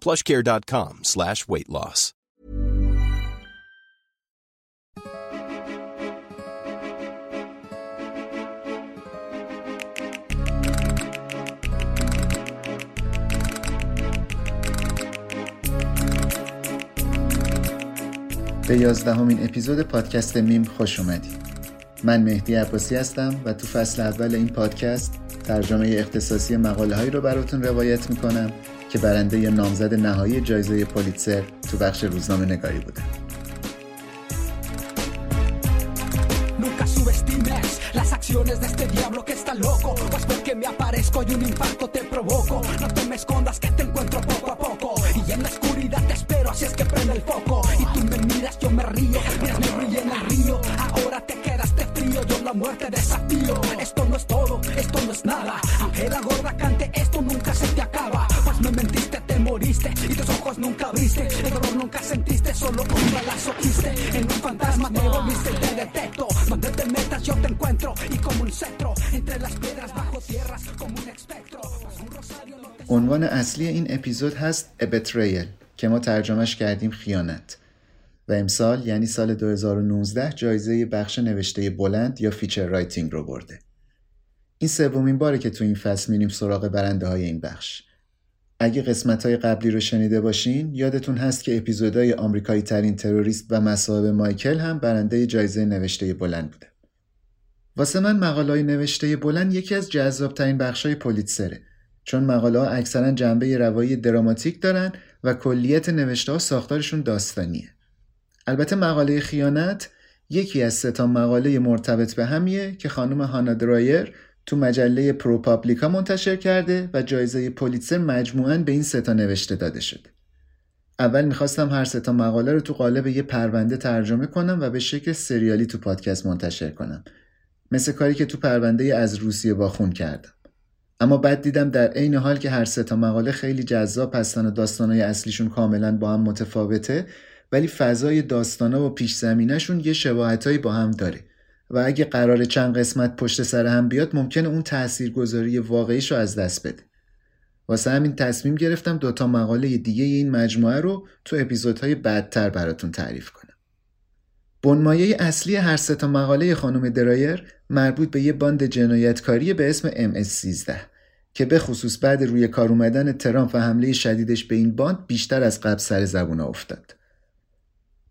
plushcare.com slash weight loss. به یازدهمین اپیزود پادکست میم خوش اومدید من مهدی عباسی هستم و تو فصل اول این پادکست ترجمه اختصاصی مقاله هایی رو براتون روایت می‌کنم که برنده یا نامزد نهایی جایزه پولیتسر تو بخش روزنامه نگاری بودن Nunca subestimes las acciones de este diablo que está loco. Pues porque me aparezco y un infarto te provoco. No te me escondas que te encuentro poco a poco. Y en la oscuridad te espero, así es que prende el foco. Y tú me miras, yo me río. Miras, me brilla en el río. Ahora te quedaste frío, yo la muerte desafío. Esto no es todo, عنوان اصلی این اپیزود هست Betrayal که ما ترجمهش کردیم خیانت و امسال یعنی سال 2019 جایزه بخش نوشته بلند یا feature writing رو برده. این سومین باره که تو این فصل میریم سراغ برنده های این بخش. اگه قسمت های قبلی رو شنیده باشین یادتون هست که اپیزودهای آمریکایی ترین تروریست و مصائب مایکل هم برنده جایزه نوشته بلند بوده. واسه من مقاله های نوشته بلند یکی از جذابترین بخش های پولیتزره چون مقاله ها اکثرا جنبه روایی دراماتیک دارن و کلیت نوشته ها ساختارشون داستانیه. البته مقاله خیانت یکی از سه تا مقاله مرتبط به همیه که خانم هانا درایر تو مجله پروپابلیکا منتشر کرده و جایزه پولیتسر مجموعاً به این سه تا نوشته داده شده. اول می‌خواستم هر سه تا مقاله رو تو قالب یه پرونده ترجمه کنم و به شکل سریالی تو پادکست منتشر کنم. مثل کاری که تو پرونده از روسیه با خون کردم. اما بعد دیدم در عین حال که هر سه تا مقاله خیلی جذاب هستن و داستانهای اصلیشون کاملا با هم متفاوته ولی فضای داستانا و پیش زمینهشون یه شباهتایی با هم داره. و اگه قرار چند قسمت پشت سر هم بیاد ممکنه اون تاثیرگذاری واقعیش رو از دست بده. واسه همین تصمیم گرفتم دوتا مقاله دیگه این مجموعه رو تو اپیزودهای بعدتر براتون تعریف کنم. بنمایه اصلی هر سه تا مقاله خانم درایر مربوط به یه باند جنایتکاری به اسم MS13 که به خصوص بعد روی کار اومدن ترامپ و حمله شدیدش به این باند بیشتر از قبل سر زبون افتاد.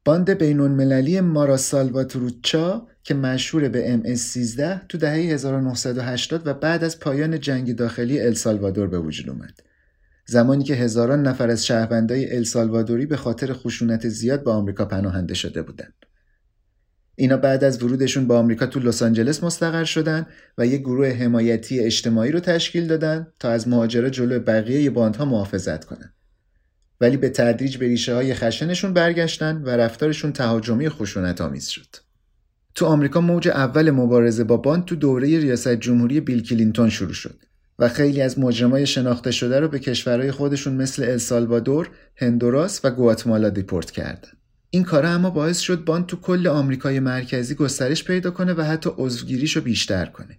باند بین‌المللی مارا سالواتروچا که مشهور به MS13 تو دهه 1980 و بعد از پایان جنگ داخلی السالوادور به وجود اومد. زمانی که هزاران نفر از شهروندای السالوادوری به خاطر خشونت زیاد به آمریکا پناهنده شده بودند. اینا بعد از ورودشون به آمریکا تو لس آنجلس مستقر شدن و یک گروه حمایتی اجتماعی رو تشکیل دادن تا از مهاجرا جلو بقیه باندها محافظت کنن. ولی به تدریج به ریشه های خشنشون برگشتن و رفتارشون تهاجمی خشونت آمیز شد. تو آمریکا موج اول مبارزه با باند تو دوره ریاست جمهوری بیل کلینتون شروع شد و خیلی از مجرمای شناخته شده رو به کشورهای خودشون مثل السالوادور، هندوراس و گواتمالا دیپورت کردن. این کارا اما باعث شد باند تو کل آمریکای مرکزی گسترش پیدا کنه و حتی عضوگیریش رو بیشتر کنه.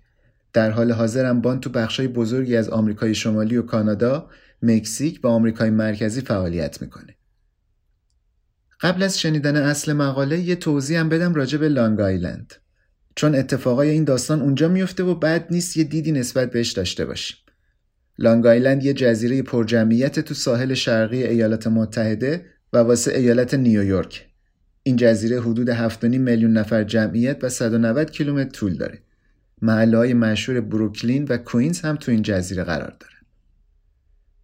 در حال حاضر هم باند تو بخشای بزرگی از آمریکای شمالی و کانادا، مکزیک و آمریکای مرکزی فعالیت می‌کنه. قبل از شنیدن اصل مقاله یه توضیح هم بدم راجع به لانگ آیلند. چون اتفاقای این داستان اونجا میفته و بعد نیست یه دیدی نسبت بهش داشته باشیم. لانگ آیلند یه جزیره پرجمعیت تو ساحل شرقی ایالات متحده و واسه ایالت نیویورک. این جزیره حدود 7.5 میلیون نفر جمعیت و 190 کیلومتر طول داره. محله های مشهور بروکلین و کوینز هم تو این جزیره قرار داره.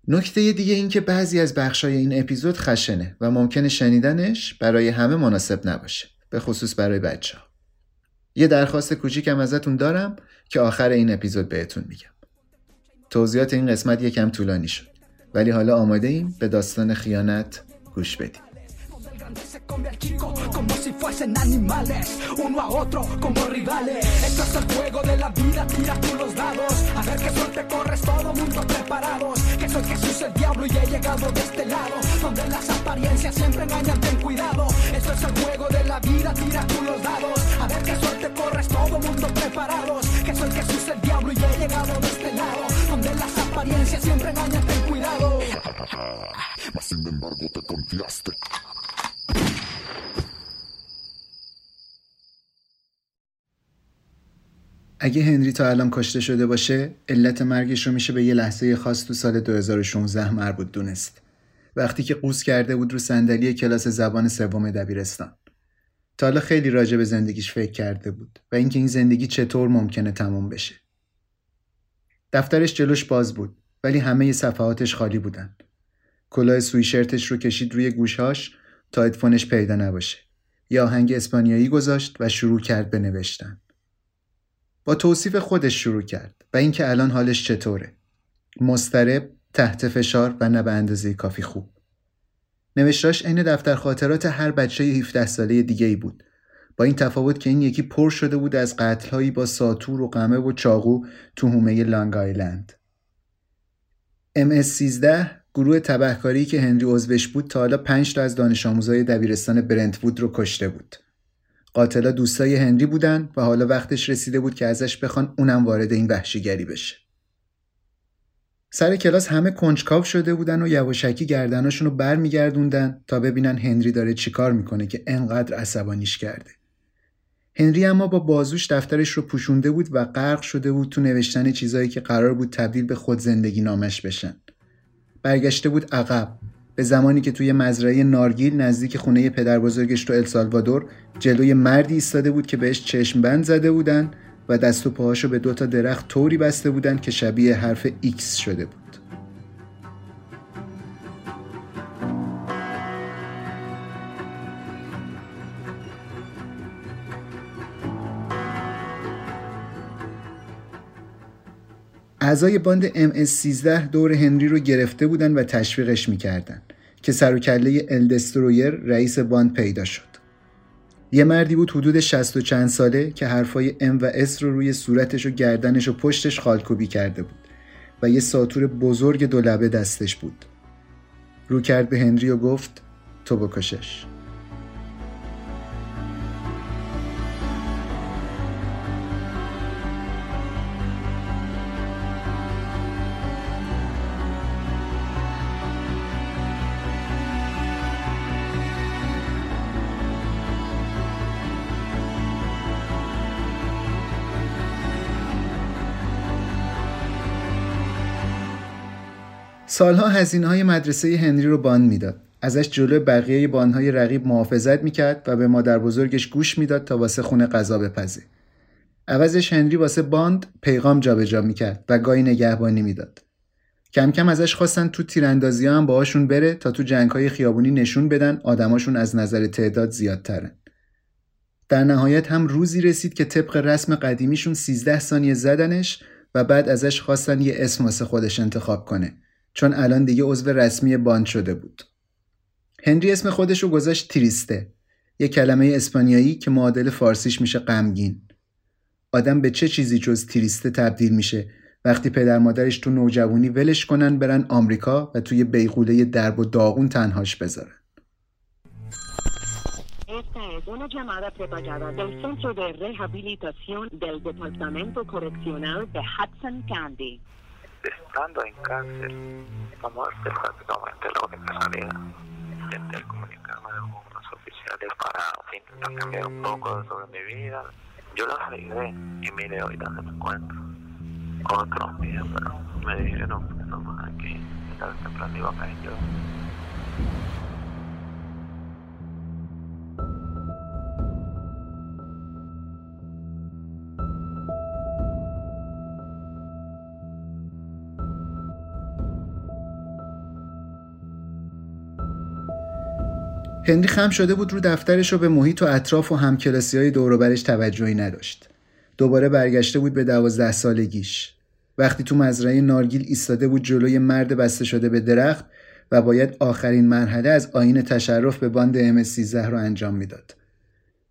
نکته دیگه این که بعضی از بخشای این اپیزود خشنه و ممکنه شنیدنش برای همه مناسب نباشه به خصوص برای بچه ها. یه درخواست کوچیکم ازتون دارم که آخر این اپیزود بهتون میگم. توضیحات این قسمت یکم طولانی شد ولی حالا آماده ایم به داستان خیانت گوش بدیم. se come al chico como si fuesen animales, uno a otro como rivales. Esto es el juego de la vida, tira tú los dados. A ver qué suerte corres, todo mundo preparados. Que soy Jesús el diablo y he llegado de este lado, donde las apariencias siempre engañan, ten cuidado. Esto es el juego de la vida, tira tú los dados. A ver qué suerte corres, todo mundo preparados. Que soy Jesús el diablo y he llegado de este lado, donde las apariencias siempre engañan, ten cuidado. Mas sin embargo te confiaste. اگه هنری تا الان کشته شده باشه علت مرگش رو میشه به یه لحظه خاص تو سال 2016 مربوط دونست وقتی که قوس کرده بود رو صندلی کلاس زبان سوم دبیرستان تا حالا خیلی راجع به زندگیش فکر کرده بود و اینکه این زندگی چطور ممکنه تموم بشه دفترش جلوش باز بود ولی همه صفحاتش خالی بودن. کلاه سویشرتش رو کشید روی گوشهاش تا ادفونش پیدا نباشه. یا آهنگ اسپانیایی گذاشت و شروع کرد به نوشتن. با توصیف خودش شروع کرد و اینکه الان حالش چطوره. مسترب تحت فشار و نه به اندازه کافی خوب. نوشتاش عین دفتر خاطرات هر بچه 17 ساله دیگه ای بود. با این تفاوت که این یکی پر شده بود از قتلهایی با ساتور و قمه و چاقو تو هومه لانگ آیلند MS-13 گروه تبهکاری که هنری عضوش بود تا حالا 5 تا از دانش آموزای دبیرستان برنتوود رو کشته بود قاتلا دوستای هنری بودن و حالا وقتش رسیده بود که ازش بخوان اونم وارد این وحشیگری بشه. سر کلاس همه کنجکاو شده بودن و یواشکی گردناشون رو برمیگردوندن تا ببینن هنری داره چیکار می‌کنه که انقدر عصبانیش کرده. هنری اما با بازوش دفترش رو پوشونده بود و غرق شده بود تو نوشتن چیزایی که قرار بود تبدیل به خود زندگی نامش بشن. برگشته بود عقب به زمانی که توی مزرعه نارگیل نزدیک خونه پدر بزرگش تو السالوادور جلوی مردی ایستاده بود که بهش چشم بند زده بودن و دست و پاهاشو به دوتا درخت طوری بسته بودن که شبیه حرف ایکس شده بود. اعضای باند MS-13 دور هنری رو گرفته بودن و تشویقش می‌کردن که سر و کله الدسترویر رئیس باند پیدا شد. یه مردی بود حدود 60 و چند ساله که حرفای ام و اس رو روی صورتش و گردنش و پشتش خالکوبی کرده بود و یه ساتور بزرگ دو لبه دستش بود. رو کرد به هنری و گفت تو بکشش. سالها هزینه های مدرسه هنری رو باند می‌داد. ازش جلو بقیه باندهای رقیب محافظت می‌کرد و به مادر بزرگش گوش می‌داد تا واسه خونه غذا بپزه. عوضش هنری واسه باند پیغام جابجا می‌کرد و گاهی نگهبانی می‌داد. کم کم ازش خواستن تو تیراندازی هم باهاشون بره تا تو جنگ های خیابونی نشون بدن آدماشون از نظر تعداد زیادترن. در نهایت هم روزی رسید که طبق رسم قدیمیشون 13 ثانیه زدنش و بعد ازش خواستن یه اسم واسه خودش انتخاب کنه چون الان دیگه عضو رسمی باند شده بود. هنری اسم خودش رو گذاشت تریسته یه کلمه اسپانیایی که معادل فارسیش میشه غمگین. آدم به چه چیزی جز تریسته تبدیل میشه وقتی پدر مادرش تو نوجوانی ولش کنن برن آمریکا و توی بیغوله درب و داغون تنهاش بذارن Esta es una llamada prepagada del Centro de Rehabilitación del Departamento Correccional de Hudson County. Estando en cárcel, la muerte es prácticamente la única salida. Intenté comunicarme con los oficiales para intentar cambiar un poco sobre mi vida. Yo los ayudé y mire hoy dónde me encuentro. Otros días, me dijeron que no más aquí. Tarde temprano iba a caer yo. هنری خم شده بود رو دفترش و به محیط و اطراف و همکلاسی های دوروبرش توجهی نداشت. دوباره برگشته بود به دوازده سالگیش. وقتی تو مزرعه نارگیل ایستاده بود جلوی مرد بسته شده به درخت و باید آخرین مرحله از آین تشرف به باند ام 13 رو انجام می‌داد.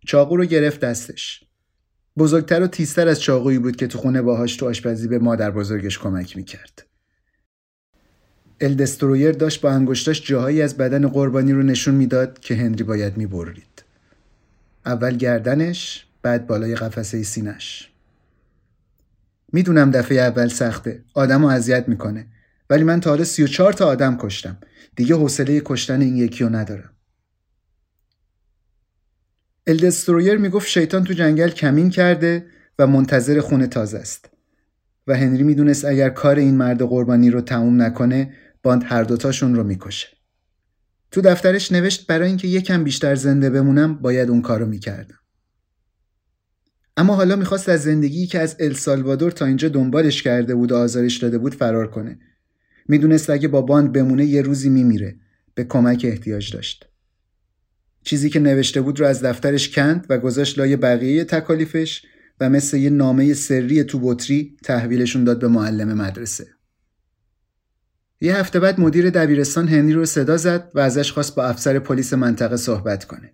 چاقو رو گرفت دستش. بزرگتر و تیزتر از چاقویی بود که تو خونه باهاش تو آشپزی به مادر بزرگش کمک می‌کرد. الدسترویر داشت با انگشتاش جاهایی از بدن قربانی رو نشون می‌داد که هنری باید می‌برید. اول گردنش، بعد بالای قفسه سینش. می‌دونم دفعه اول سخته، آدم رو اذیت می‌کنه. ولی من تا حالا 34 تا آدم کشتم. دیگه حوصله کشتن این یکی رو ندارم. الدسترویر می‌گفت شیطان تو جنگل کمین کرده و منتظر خونه تازه است. و هنری می‌دونست اگر کار این مرد قربانی رو تموم نکنه باند هر دوتاشون رو می‌کشه. تو دفترش نوشت برای اینکه یکم بیشتر زنده بمونم باید اون کارو می‌کردم. اما حالا می‌خواست از زندگی که از السالوادور تا اینجا دنبالش کرده بود و آزارش داده بود فرار کنه. می‌دونست اگه با باند بمونه یه روزی میمیره. به کمک احتیاج داشت. چیزی که نوشته بود رو از دفترش کند و گذاشت لای بقیه تکالیفش و مثل یه نامه سری تو بطری تحویلشون داد به معلم مدرسه. یه هفته بعد مدیر دبیرستان هنری رو صدا زد و ازش خواست با افسر پلیس منطقه صحبت کنه.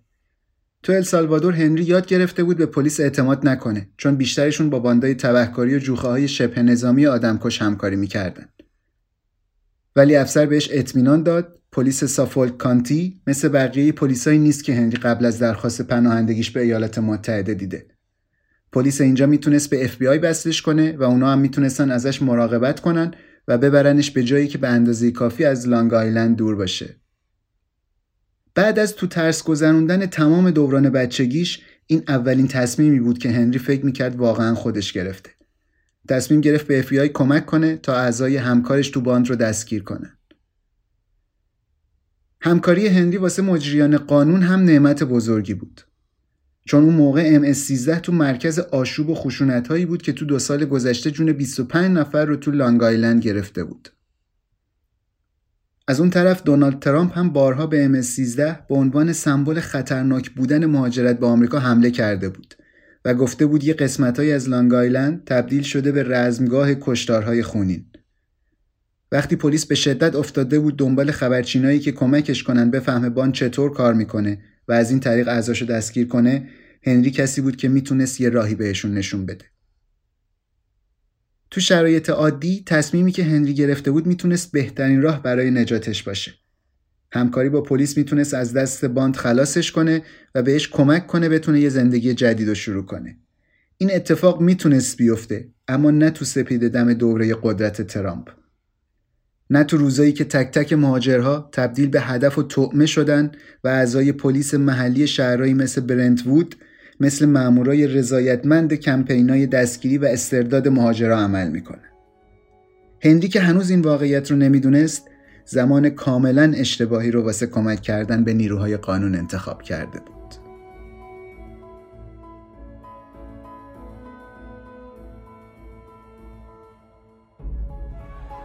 تو السالوادور هنری یاد گرفته بود به پلیس اعتماد نکنه چون بیشترشون با باندای تبهکاری و جوخه های شبه نظامی آدمکش همکاری می‌کردن. ولی افسر بهش اطمینان داد پلیس سافولک کانتی مثل بقیه پلیسایی نیست که هنری قبل از درخواست پناهندگیش به ایالات متحده دیده. پلیس اینجا می‌تونست به آی بسلش کنه و اونا هم می‌تونستن ازش مراقبت کنن و ببرنش به جایی که به اندازه کافی از لانگ آیلند دور باشه. بعد از تو ترس گذروندن تمام دوران بچگیش این اولین تصمیمی بود که هنری فکر می‌کرد واقعا خودش گرفته. تصمیم گرفت به اف کمک کنه تا اعضای همکارش تو باند رو دستگیر کنه. همکاری هنری واسه مجریان قانون هم نعمت بزرگی بود. چون اون موقع MS13 تو مرکز آشوب و خشونت هایی بود که تو دو سال گذشته جون 25 نفر رو تو لانگ آیلند گرفته بود. از اون طرف دونالد ترامپ هم بارها به MS13 به عنوان سمبل خطرناک بودن مهاجرت به آمریکا حمله کرده بود و گفته بود یه قسمتهایی از لانگ آیلند تبدیل شده به رزمگاه کشتارهای خونین. وقتی پلیس به شدت افتاده بود دنبال خبرچینایی که کمکش کنن بفهمه بان چطور کار می‌کنه و از این طریق اعضاشو دستگیر کنه هنری کسی بود که می‌تونست یه راهی بهشون نشون بده. تو شرایط عادی تصمیمی که هنری گرفته بود می‌تونست بهترین راه برای نجاتش باشه. همکاری با پلیس می‌تونست از دست باند خلاصش کنه و بهش کمک کنه بتونه یه زندگی جدید رو شروع کنه. این اتفاق می‌تونست بیفته اما نه تو سپید دم دوره قدرت ترامپ. نه تو روزایی که تک تک مهاجرها تبدیل به هدف و طعمه شدن و اعضای پلیس محلی شهرهایی مثل برنت وود مثل مامورای رضایتمند کمپینای دستگیری و استرداد مهاجرها عمل می‌کنه. هندی که هنوز این واقعیت رو نمی‌دونست زمان کاملا اشتباهی رو واسه کمک کردن به نیروهای قانون انتخاب کرده بود.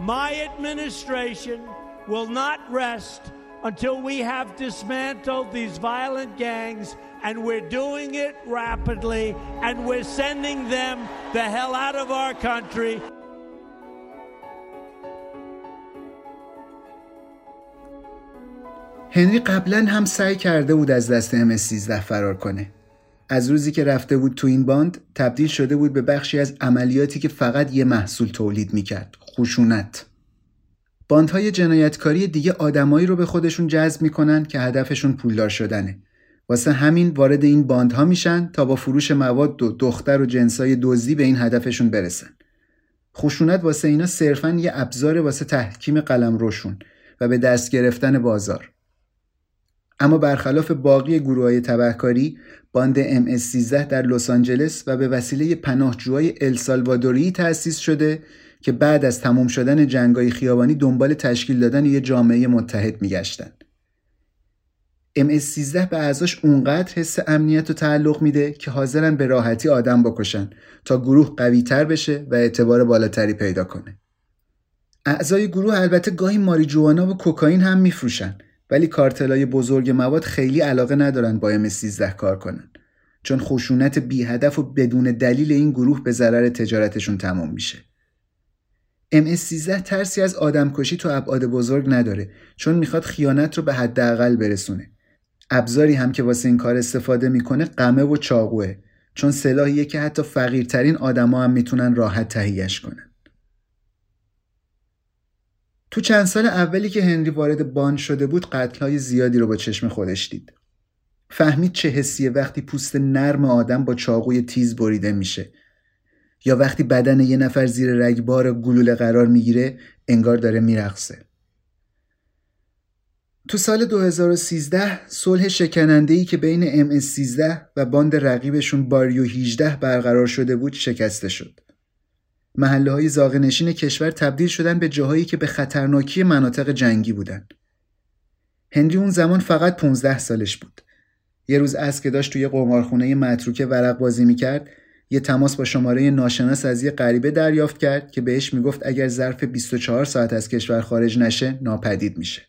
My administration will not rest until we have dismantled these violent gangs, and we're doing it rapidly, and we're sending them the hell out of our country. هنری قبلا هم سعی کرده بود از دست MS-13 فرار کنه از روزی که رفته بود تو این باند تبدیل شده بود به بخشی از عملیاتی که فقط یه محصول تولید می‌کرد خشونت. باندهای جنایتکاری دیگه آدمایی رو به خودشون جذب می‌کنن که هدفشون پولدار شدنه. واسه همین وارد این باندها میشن تا با فروش مواد و دختر و جنسای دزدی به این هدفشون برسن. خشونت واسه اینا صرفا یه ابزار واسه تحکیم قلم روشون و به دست گرفتن بازار. اما برخلاف باقی گروه های تبهکاری باند MS13 در لس آنجلس و به وسیله پناهجوهای السالوادوری تأسیس شده که بعد از تمام شدن جنگای خیابانی دنبال تشکیل دادن یه جامعه متحد میگشتن. MS13 به اعضاش اونقدر حس امنیت و تعلق میده که حاضرن به راحتی آدم بکشن تا گروه قویتر بشه و اعتبار بالاتری پیدا کنه. اعضای گروه البته گاهی ماریجوانا و کوکائین هم میفروشن ولی کارتلای بزرگ مواد خیلی علاقه ندارن با MS13 کار کنن چون خشونت بی هدف و بدون دلیل این گروه به ضرر تجارتشون تمام میشه. MS13 ترسی از آدمکشی تو ابعاد بزرگ نداره چون می‌خواد خیانت رو به حداقل برسونه. ابزاری هم که واسه این کار استفاده می‌کنه قمه و چاقوه چون سلاحیه که حتی فقیرترین آدما هم می‌تونن راحت تهیهش کنن. تو چند سال اولی که هنری وارد باند شده بود قتلهای زیادی رو با چشم خودش دید. فهمید چه حسیه وقتی پوست نرم آدم با چاقوی تیز بریده میشه یا وقتی بدن یه نفر زیر رگبار گلوله قرار می‌گیره انگار داره میرقصه. تو سال 2013 صلح شکننده که بین MS13 و باند رقیبشون باریو 18 برقرار شده بود شکسته شد. محله های زاغنشین کشور تبدیل شدن به جاهایی که به خطرناکی مناطق جنگی بودن. هنری اون زمان فقط 15 سالش بود. یه روز از که داشت توی قمارخونه متروکه ورق بازی می‌کرد یه تماس با شماره ناشناس از یه غریبه دریافت کرد که بهش می‌گفت اگر ظرف 24 ساعت از کشور خارج نشه ناپدید میشه.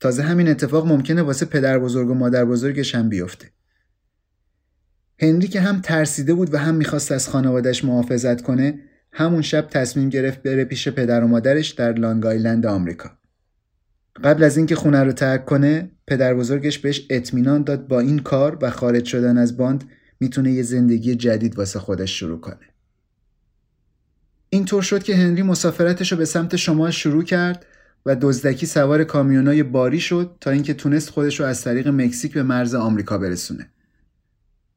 تازه همین اتفاق ممکنه واسه پدر بزرگ و مادر بزرگش هم بیفته. هنری که هم ترسیده بود و هم می‌خواست از خانوادش محافظت کنه همون شب تصمیم گرفت بره پیش پدر و مادرش در لانگ آیلند آمریکا. قبل از اینکه خونه رو ترک کنه پدر بزرگش بهش اطمینان داد با این کار و خارج شدن از باند می‌تونه یه زندگی جدید واسه خودش شروع کنه. اینطور شد که هنری مسافرتش رو به سمت شمال شروع کرد و دزدکی سوار کامیونای باری شد تا اینکه تونست خودش رو از طریق مکزیک به مرز آمریکا برسونه.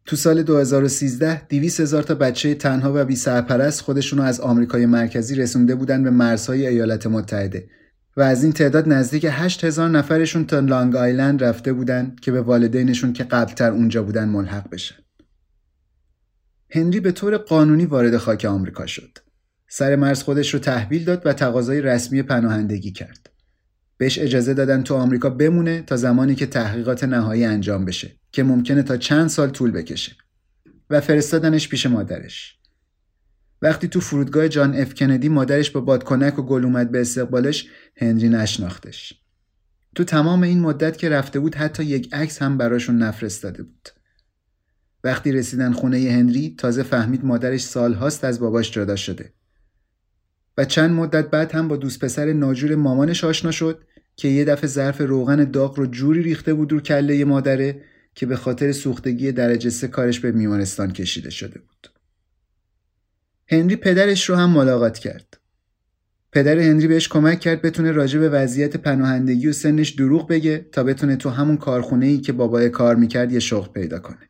تو سال 2013 200 هزار تا بچه تنها و بی سرپرست خودشونو از آمریکای مرکزی رسونده بودن به مرزهای ایالات متحده و از این تعداد نزدیک 8 هزار نفرشون تا لانگ آیلند رفته بودن که به والدینشون که قبلتر اونجا بودن ملحق بشن. هنری به طور قانونی وارد خاک آمریکا شد. سر مرز خودش رو تحویل داد و تقاضای رسمی پناهندگی کرد. بهش اجازه دادن تو آمریکا بمونه تا زمانی که تحقیقات نهایی انجام بشه که ممکنه تا چند سال طول بکشه و فرستادنش پیش مادرش. وقتی تو فرودگاه جان اف کندی مادرش با بادکنک و گل اومد به استقبالش هنری نشناختش. تو تمام این مدت که رفته بود حتی یک عکس هم براشون نفرستاده بود. وقتی رسیدن خونه هنری تازه فهمید مادرش سالهاست از باباش جدا شده. و چند مدت بعد هم با دوست پسر ناجور مامانش آشنا شد که یه دفعه ظرف روغن داغ رو جوری ریخته بود رو کله مادره که به خاطر سوختگی درجه سه کارش به میمارستان کشیده شده بود. هنری پدرش رو هم ملاقات کرد. پدر هنری بهش کمک کرد بتونه راجع به وضعیت پناهندگی و سنش دروغ بگه تا بتونه تو همون کارخونه ای که بابای کار می‌کرد یه شغل پیدا کنه.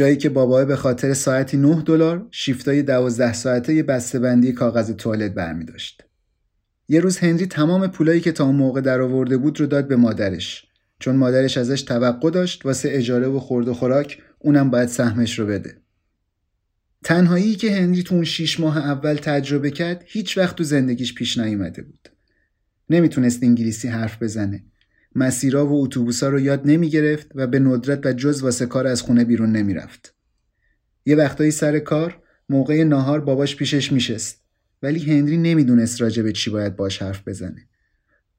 جایی که بابا به خاطر ساعتی 9 دلار شیفتای 12 ساعته یه بسته‌بندی کاغذ توالت برمی داشت. یه روز هنری تمام پولایی که تا اون موقع درآورده بود رو داد به مادرش چون مادرش ازش توقع داشت واسه اجاره و خورد و خوراک اونم باید سهمش رو بده. تنهایی که هنری تو اون 6 ماه اول تجربه کرد هیچ وقت تو زندگیش پیش نیومده بود. نمی‌تونست انگلیسی حرف بزنه. مسیرا و اتوبوسا رو یاد نمی گرفت و به ندرت و جز واسه کار از خونه بیرون نمی رفت. یه وقتایی سر کار موقع ناهار باباش پیشش میشست ولی هنری نمی‌دونست راجع به چی باید باش حرف بزنه.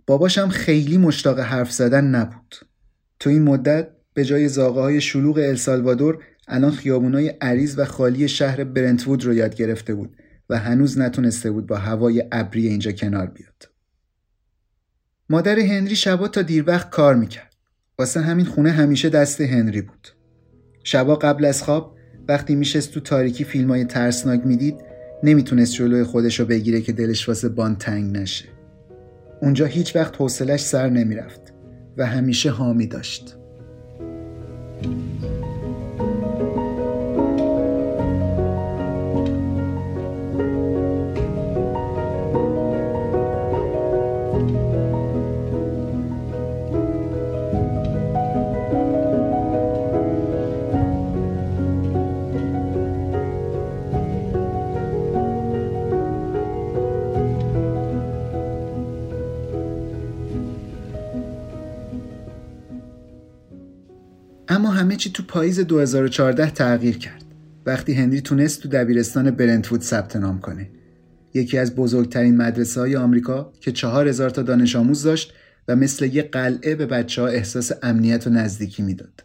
باباش هم خیلی مشتاق حرف زدن نبود. تو این مدت به جای زاغه های شلوغ السالوادور الان خیابونای عریض و خالی شهر برنتوود رو یاد گرفته بود و هنوز نتونسته بود با هوای ابری اینجا کنار بیاد. مادر هنری شبا تا دیر وقت کار می‌کرد. واسه همین خونه همیشه دست هنری بود. شبا قبل از خواب وقتی میشست تو تاریکی فیلم های ترسناک می‌دید نمی‌تونست جلوی خودش رو بگیره که دلش واسه باند تنگ نشه. اونجا هیچ وقت حوصلش سر نمی‌رفت و همیشه حامی داشت. همه چی تو پاییز 2014 تغییر کرد وقتی هنری تونست تو دبیرستان برنتفود ثبت نام کنه یکی از بزرگترین مدرسه های آمریکا که چهار هزار تا دانش آموز داشت و مثل یه قلعه به بچه ها احساس امنیت و نزدیکی می‌داد.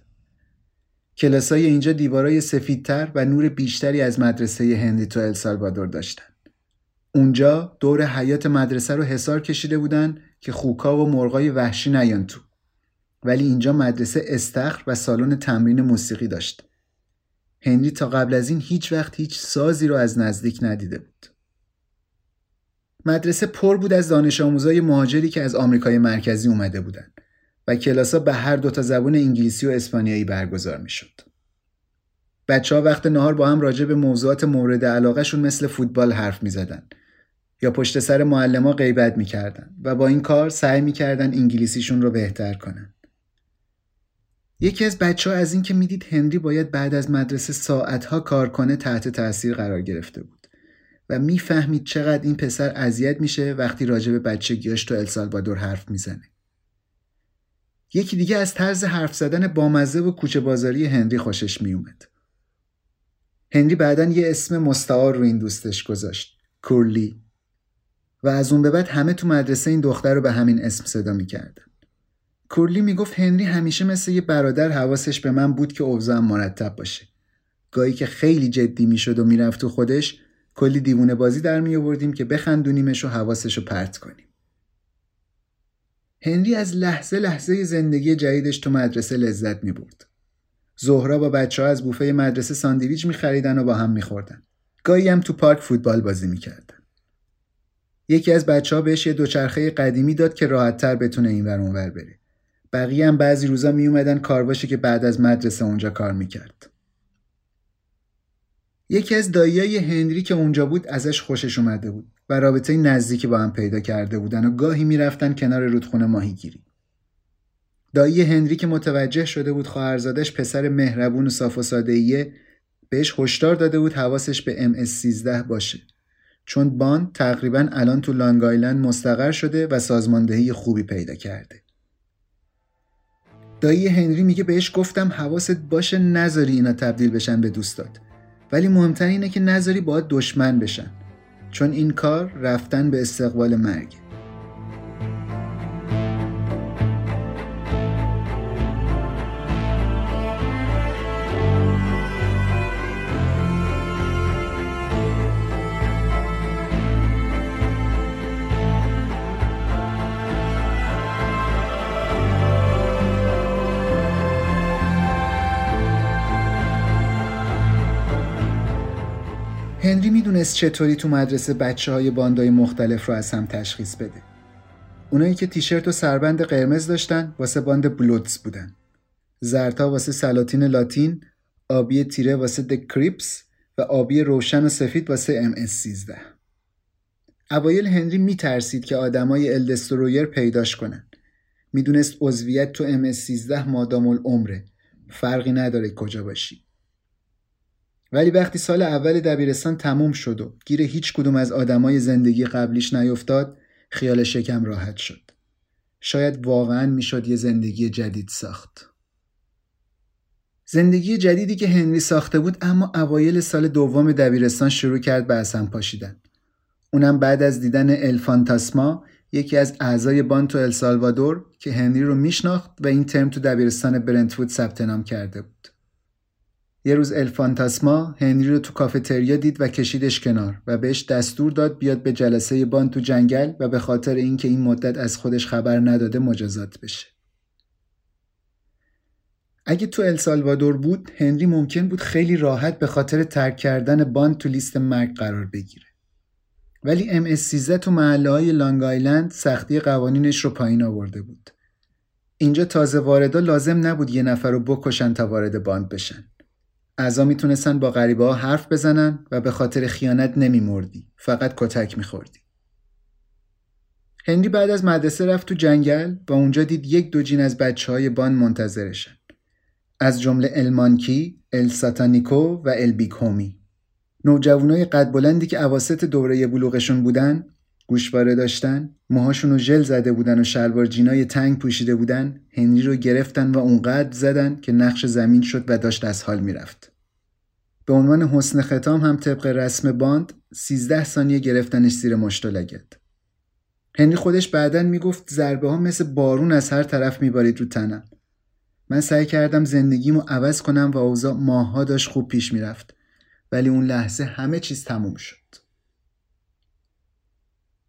کلاسای اینجا دیوارای سفیدتر و نور بیشتری از مدرسه هنری تو السالوادور داشتن. اونجا دور حیات مدرسه رو حسار کشیده بودن که خوکا و مرغای وحشی نیان تو. ولی اینجا مدرسه استخر و سالن تمرین موسیقی داشت. هنری تا قبل از این هیچ وقت هیچ سازی رو از نزدیک ندیده بود. مدرسه پر بود از دانش آموزای مهاجری که از آمریکای مرکزی اومده بودن و کلاسا به هر دوتا زبون انگلیسی و اسپانیایی برگزار می شد. بچه ها وقت نهار با هم راجع به موضوعات مورد علاقهشون مثل فوتبال حرف می زدن. یا پشت سر معلم ها غیبت می و با این کار سعی می کردن انگلیسیشون رو بهتر کنن. یکی از بچه ها از اینکه می‌دید هنری باید بعد از مدرسه ساعتها کار کنه تحت تاثیر قرار گرفته بود و می‌فهمید چقدر این پسر اذیت میشه وقتی راجع به بچگیاش تو السالوادور حرف می‌زنه. یکی دیگه از طرز حرف زدن بامزه و کوچه بازاری هنری خوشش میومد. هنری بعدا یه اسم مستعار رو این دوستش گذاشت. کورلی. و از اون به بعد همه تو مدرسه این دختر رو به همین اسم صدا می‌کردن. کورلی می‌گفت هنری همیشه مثل یه برادر حواسش به من بود که اوضاعم مرتب باشه. گاهی که خیلی جدی می‌شد و می‌رفت تو خودش کلی دیوونه بازی در می آوردیم که بخندونیمش و حواسش رو پرت کنیم. هنری از لحظه لحظه زندگی جدیدش تو مدرسه لذت می برد. زهرا با بچه ها از بوفه مدرسه ساندویچ می خریدن و با هم می خوردن. گاهی هم تو پارک فوتبال بازی می کردن. یکی از بچه ها بهش یه دوچرخه قدیمی داد که راحتتر بتونه این ور بره. بقیه هم بعضی روزا می اومدن کارباشی که بعد از مدرسه اونجا کار می‌کرد. یکی از داییای هنری که اونجا بود ازش خوشش اومده بود و رابطه نزدیکی با هم پیدا کرده بودن و گاهی می‌رفتن کنار رودخونه ماهیگیری. دایی هنری که متوجه شده بود خواهرزادش پسر مهربون و صاف و ساده بهش هشدار داده بود حواسش به MS13 باشه چون بان تقریبا الان تو لانگ مستقر شده و سازماندهی خوبی پیدا کرده. دایی هنری میگه بهش گفتم حواست باشه نذاری اینا تبدیل بشن به دوستات. ولی مهمتر اینه که نذاری باید دشمن بشن. چون این کار رفتن به استقبال مرگه می‌دونست چطوری تو مدرسه بچه های باندای مختلف رو از هم تشخیص بده. اونایی که تیشرت و سربند قرمز داشتن واسه باند بلودز بودن. زردا واسه سلاطین لاتین، آبی تیره واسه The Crips و آبی روشن و سفید واسه ام اس 13 اوایل هنری میترسید که آدمای الدسترویر پیداش کنن. می‌دونست عضویت تو ام اس 13 مادام العمره. فرقی نداره کجا باشی. ولی وقتی سال اول دبیرستان تموم شد و گیر هیچ کدوم از آدمای زندگی قبلیش نیفتاد خیال شکم راحت شد. شاید واقعا می‌شد یه زندگی جدید ساخت. زندگی جدیدی که هنری ساخته بود اما اوایل سال دوم دبیرستان شروع کرد به اصم پاشیدن. اونم بعد از دیدن الفانتاسما یکی از اعضای بانتو السالوادور که هنری رو میشناخت و این ترم تو دبیرستان برنتفود ثبت نام کرده بود. یه روز الفانتاسما هنری رو تو کافتریا دید و کشیدش کنار و بهش دستور داد بیاد به جلسه باند تو جنگل و به خاطر اینکه این مدت از خودش خبر نداده مجازات بشه. اگه تو السالوادور بود هنری ممکن بود خیلی راحت به خاطر ترک کردن باند تو لیست مرگ قرار بگیره. ولی ام اس 13 تو محله های لانگ آیلند سختی قوانینش رو پایین آورده بود. اینجا تازه واردا لازم نبود یه نفر رو بکشن تا وارد باند بشن. اعضا می‌تونستن با غریبه ها حرف بزنن و به خاطر خیانت نمیمردی. فقط کتک میخوردی. هنری بعد از مدرسه رفت تو جنگل و اونجا دید یک دو جین از بچه های بان منتظرشن. از جمله المانکی، ال ساتانیکو و ال بیکومی نوجوانای قد بلندی که اواسط دوره بلوغشون بودن گوشواره داشتن موهاشون رو ژل زده بودن و شلوار جینای تنگ پوشیده بودن هنری رو گرفتن و اونقدر زدن که نقش زمین شد و داشت از حال می‌رفت. به عنوان حسن ختام هم طبق رسم باند 13 ثانیه گرفتنش زیر مشت لگد. هنری خودش بعدا می‌گفت ضربه ها مثل بارون از هر طرف میبارید رو تنم. من سعی کردم زندگیمو عوض کنم و اوضاع ماها داشت خوب پیش می‌رفت ولی اون لحظه همه چیز تموم شد.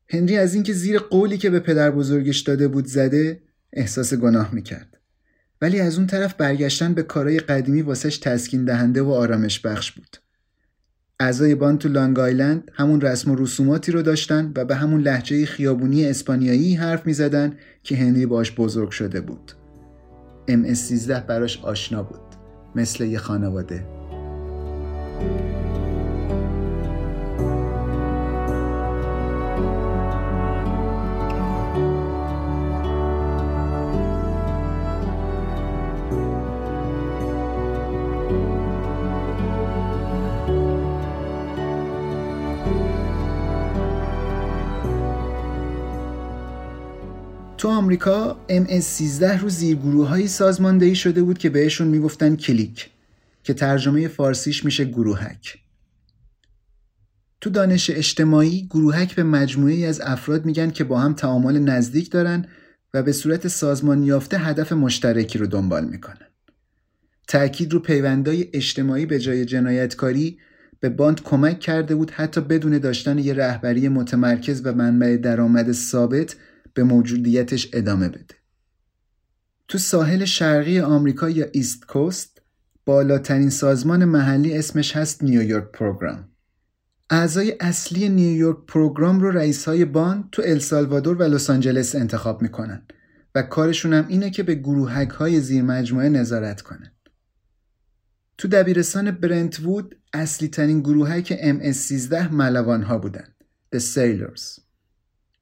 هنری از اینکه زیر قولی که به پدر بزرگش داده بود زده احساس گناه می‌کرد ولی از اون طرف برگشتن به کارهای قدیمی واسش تسکین دهنده و آرامش بخش بود اعضای بان تو لانگ آیلند همون رسم و رسوماتی رو داشتن و به همون لحجه خیابونی اسپانیایی حرف می زدن که هنری باش بزرگ شده بود. MS-13 براش آشنا بود. مثل یه خانواده. تو آمریکا MS-13 رو زیرگروه سازماندهی شده بود که بهشون می‌گفتن کلیک که ترجمه فارسیش میشه گروهک. تو دانش اجتماعی گروهک به مجموعه از افراد میگن که با هم تعامل نزدیک دارن و به صورت سازمان یافته هدف مشترکی رو دنبال می‌کنن. تأکید رو پیوندای اجتماعی به جای جنایتکاری به باند کمک کرده بود حتی بدون داشتن یه رهبری متمرکز و منبع درآمد ثابت به موجودیتش ادامه بده. تو ساحل شرقی آمریکا یا East Coast بالاترین سازمان محلی اسمش هست New York Program. اعضای اصلی New York Program رو رئیس های باند تو السالوادور و لس آنجلس انتخاب می‌کنن و کارشون هم اینه که به گروهک های زیر مجموعه نظارت کنن. تو دبیرستان برنت وود اصلی ترین گروهک MS-13 ملوان ها بودن. The Sailors.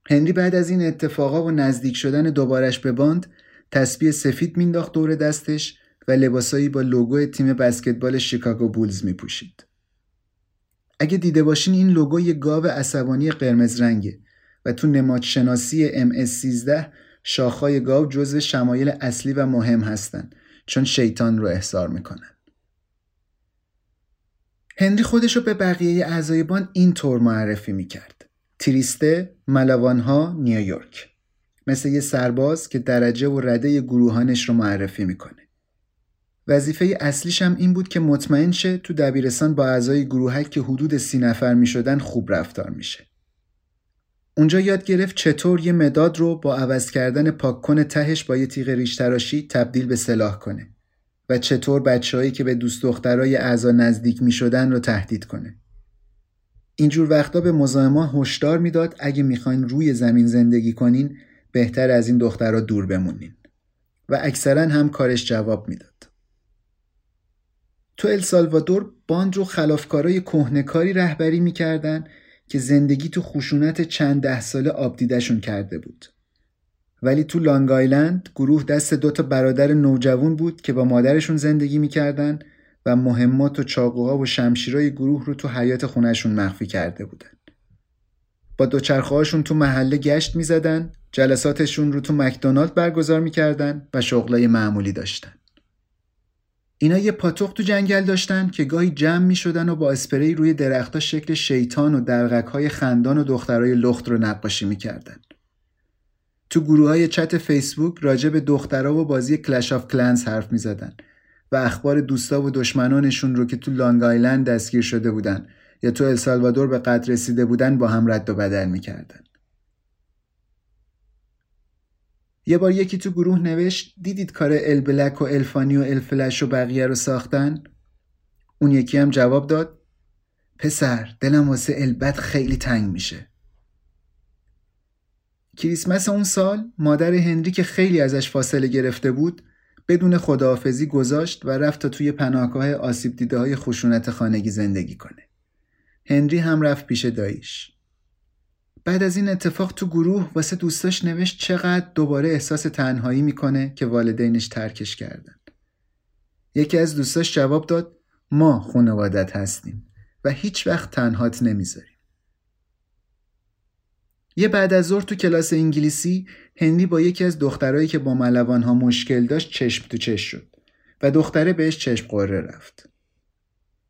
هنری بعد از این اتفاقا و نزدیک شدن دوبارش به باند تسبیح سفید مینداخت دور دستش و لباسایی با لوگو تیم بسکتبال شیکاگو بولز می پوشید. اگه دیده باشین این لوگو یه گاو عصبانی قرمز رنگه و تو نماد شناسی MS-13 شاخهای گاو جزو شمایل اصلی و مهم هستن چون شیطان رو احضار می‌کنن. هنری خودش رو به بقیه اعضای بان اینطور معرفی می‌کرد. تریسته ملوانها نیویورک مثل یه سرباز که درجه و رده گروهانش رو معرفی می‌کنه. وظیفه اصلیش هم این بود که مطمئن شه تو دبیرستان با اعضای گروهک که حدود سی نفر می شدن خوب رفتار میشه. اونجا یاد گرفت چطور یه مداد رو با عوض کردن پاککن تهش با یه تیغ ریش تراشی تبدیل به سلاح کنه و چطور بچههایی که به دوست دخترای اعضا نزدیک می شدن رو تهدید کنه. اینجور وقتا به مزاحما هشدار می‌داد اگه می‌خواین روی زمین زندگی کنین بهتر از این دخترها دور بمونین و اکثرا هم کارش جواب می‌داد. تو السالوادور باند رو خلافکارای کهنکاری رهبری می‌کردن که زندگی تو خشونت چند ده ساله آبدیدشون کرده بود. ولی تو لانگ آیلند گروه دست دوتا برادر نوجوان بود که با مادرشون زندگی می‌کردن و مهمات و چاقوها و شمشیرای گروه رو تو حیات خونهشون مخفی کرده بودن. با دوچرخهاشون تو محله گشت می‌زدن، جلساتشون رو تو مکدونالد برگزار می‌کردن و شغلای معمولی داشتن. اینا یه پاتوق تو جنگل داشتن که گاهی جمع می شدن و با اسپری روی درختها شکل شیطان و درغک های خندان و دخترای لخت رو نقاشی می‌کردن. تو گروه های چت فیسبوک راجع به دخترها و بازی کلش آف کلنز حرف می زدن و اخبار دوستا و دشمنانشون رو که تو لانگ آیلند دستگیر شده بودن یا تو السالوادور به قتل رسیده بودن با هم رد و بدل می‌کردن. یه بار یکی تو گروه نوشت دیدید کار البلک و الفانی و الفلش و بقیه رو ساختن؟ اون یکی هم جواب داد پسر دلم واسه البت خیلی تنگ میشه کریسمس اون سال مادر هنری که خیلی ازش فاصله گرفته بود بدون خداحافظی گذاشت و رفت تا توی پناهگاه آسیب دیده های خشونت خانگی زندگی کنه. هنری هم رفت پیش داییش. بعد از این اتفاق تو گروه واسه دوستاش نوشت چقدر دوباره احساس تنهایی می‌کنه که والدینش ترکش کردن. یکی از دوستاش جواب داد ما خانوادت هستیم و هیچ وقت تنهات نمی‌ذاریم. یه بعد از ظهر تو کلاس انگلیسی هنری با یکی از دخترایی که با ملوان ها مشکل داشت چشم تو چشم شد و دختره بهش چشم قره رفت.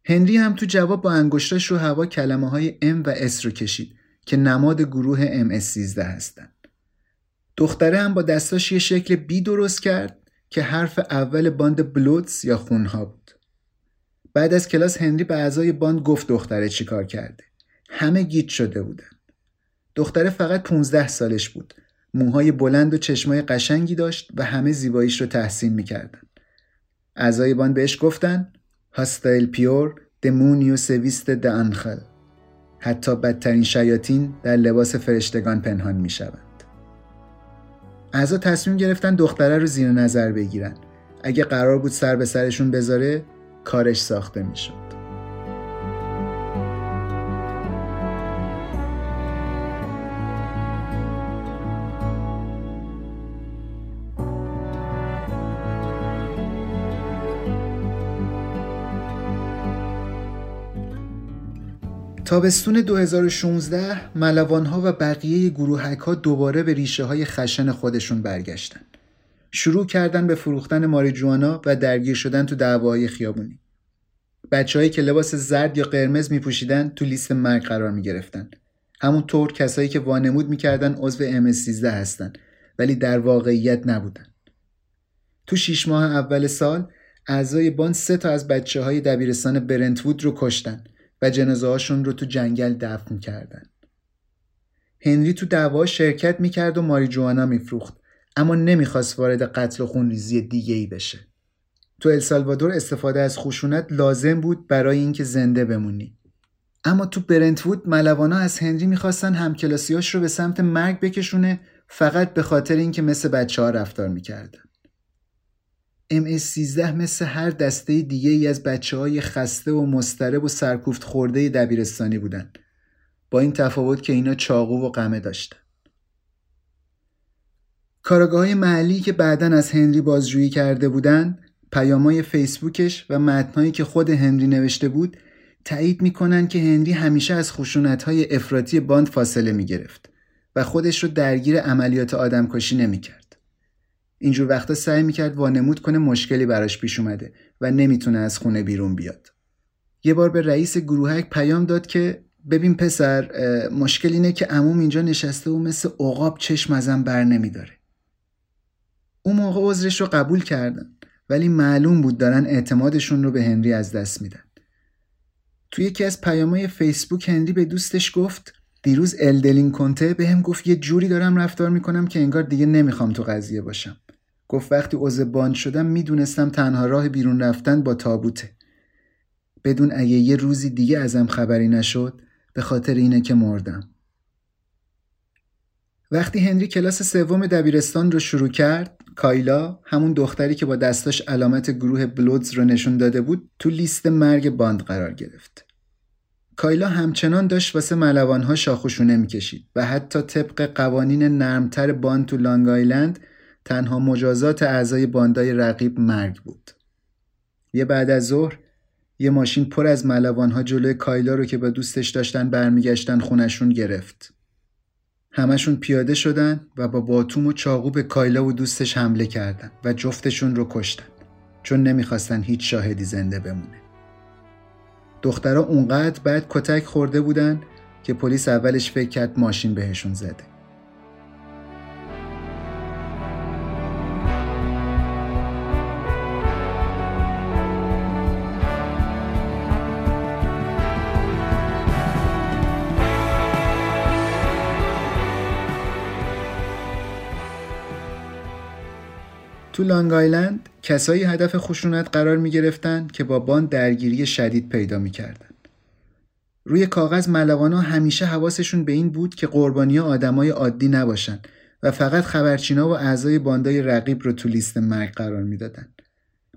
هنری هم تو جواب با انگشتاش رو هوا کلمه های M و S رو کشید که نماد گروه MS13 هستن. دختره هم با دستاش یه شکل بی درست کرد که حرف اول باند بلودز یا خونها بود. بعد از کلاس هنری به اعضای باند گفت دختره چیکار کرده. همه گیج شده بودن. دختره فقط 15 سالش بود. موهای بلند و چشمای قشنگی داشت و همه زیباییش رو تحسین می‌کردن. اعضای باند بهش گفتن Hasta el peor demonio se viste de ángel حتی بدترین شیاطین در لباس فرشتگان پنهان می‌شوند. اعضا تصمیم گرفتن دختره رو زیر نظر بگیرن. اگه قرار بود سر به سرشون بذاره کارش ساخته می‌شد. تابستون 2016 ملوانها و بقیه گروهک ها دوباره به ریشه های خشن خودشون برگشتن. شروع کردن به فروختن ماریجوانا و درگیر شدن تو دعواهای خیابونی. بچههایی که لباس زرد یا قرمز می پوشیدن تو لیست مرگ قرار می گرفتن. همونطور کسایی که وانمود می‌کردن عضو MS13 هستن ولی در واقعیت نبودن. تو شیش ماه اول سال اعضای بان سه تا از بچه های دبیرستان برنتوود رو کشتن و جنازه هاشون رو تو جنگل دفن کردن. هنری تو دعوا شرکت می‌کرد و ماریجوانا میفروخت اما نمی‌خواست وارد قتل و خونریزی دیگه ای بشه. تو السالوادور استفاده از خشونت لازم بود برای اینکه زنده بمونی. اما تو برنتوود ملوانا از هنری می‌خواستن همکلاسیاش رو به سمت مرگ بکشونه فقط به خاطر اینکه مثل بچه ها رفتار می‌کردن. MS-13 مثل هر دسته دیگه ای از بچه های خسته و مسترب و سرکوفت خورده دبیرستانی بودن. با این تفاوت که اینا چاقو و قمه داشتن. کاراگاه های محلی که بعدا از هنری بازجویی کرده بودن پیامای فیسبوکش و متنهایی که خود هنری نوشته بود تایید می‌کنن که هنری همیشه از خشونت های افراطی باند فاصله می‌گرفت و خودش رو درگیر عملیات آدمکشی نمی‌کرد. اینجور وقتا سعی می‌کرد وانمود کنه مشکلی براش پیش اومده و نمی‌تونه از خونه بیرون بیاد. یه بار به رئیس گروهک پیام داد که ببین پسر مشکل اینه که عموم اینجا نشسته و مثل عقاب چشم ازم بر نمیداره. اون موقع عذرش رو قبول کردن ولی معلوم بود دارن اعتمادشون رو به هنری از دست میدن. توی یکی از پیامهای فیسبوک هنری به دوستش گفت دیروز الدلین کنته به هم گفت یه جوری دارم رفتار می‌کنم که انگار دیگه نمی‌خوام تو قضیه باشم. گفت وقتی عضو باند شدم می‌دونستم تنها راه بیرون رفتن با تابوته. بدون اگه یه روزی دیگه ازم خبری نشد به خاطر اینه که مردم. وقتی هنری کلاس سوم دبیرستان رو شروع کرد کایلا همون دختری که با دستاش علامت گروه بلودز رو نشون داده بود تو لیست مرگ باند قرار گرفت. کایلا همچنان داشت واسه ملوانها شاخ و شونه می‌کشید و حتی طبق قوانین نرمتر باند تو لانگ آیلند تنها مجازات اعضای باندای رقیب مرگ بود. یه بعد از ظهر یه ماشین پر از ملوانها جلوی کایلا رو که با دوستش داشتن برمیگشتن خونشون گرفت. همشون پیاده شدن و با باتوم و چاقو به کایلا و دوستش حمله کردن و جفتشون رو کشتن چون نمی‌خواستن هیچ شاهدی زنده بمونه. دخترها اونقدر بعد کتک خورده بودن که پلیس اولش فکر کرد ماشین بهشون زده. تو لانگ آیلند کسایی هدف خشونت قرار می گرفتن که با باند درگیری شدید پیدا می کردن. روی کاغذ ملوانا همیشه حواسشون به این بود که قربانی آدمای عادی نباشن و فقط خبرچینا و اعضای باندای رقیب رو تو لیست مرگ قرار می‌دادن.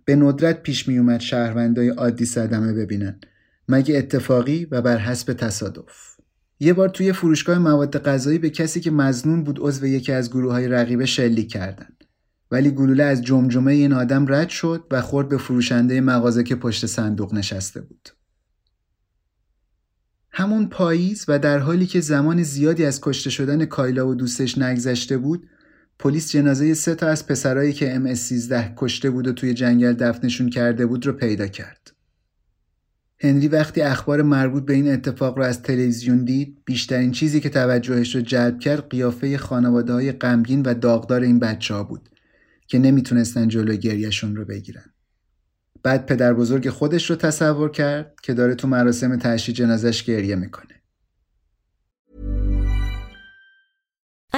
به ندرت پیش می اومد شهروندای عادی صدمه ببینن مگه اتفاقی و بر حسب تصادف. یه بار توی فروشگاه مواد غذایی به کسی که مزنون بود عضو یکی از گروه های رقیبه شلیک کردن. ولی گلوله از جمجمه این آدم رد شد و خورد به فروشنده مغازه که پشت صندوق نشسته بود. همون پاییز و در حالی که زمان زیادی از کشته شدن کایلا و دوستش نگذشته بود پلیس جنازه سه تا از پسرایی که MS-13 کشته بود و توی جنگل دفنشون کرده بود رو پیدا کرد. هنری وقتی اخبار مربوط به این اتفاق رو از تلویزیون دید بیشترین چیزی که توجهش رو جلب کرد قیافه خانواده های غمگین و داغدار این بچه ها بود که نمی‌تونستن جلو گریهشون رو بگیرن. بعد پدر بزرگ خودش رو تصور کرد که داره تو مراسم تشییع جنازش گریه می‌کنه.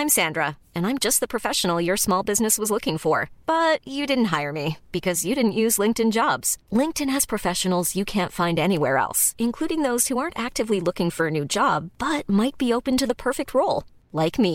I'm Sandra, and I'm just the professional your small business was looking for. But you didn't hire me because you didn't use LinkedIn jobs. LinkedIn has professionals you can't find anywhere else, including those who aren't actively looking for a new job but might be open to the perfect role, like me.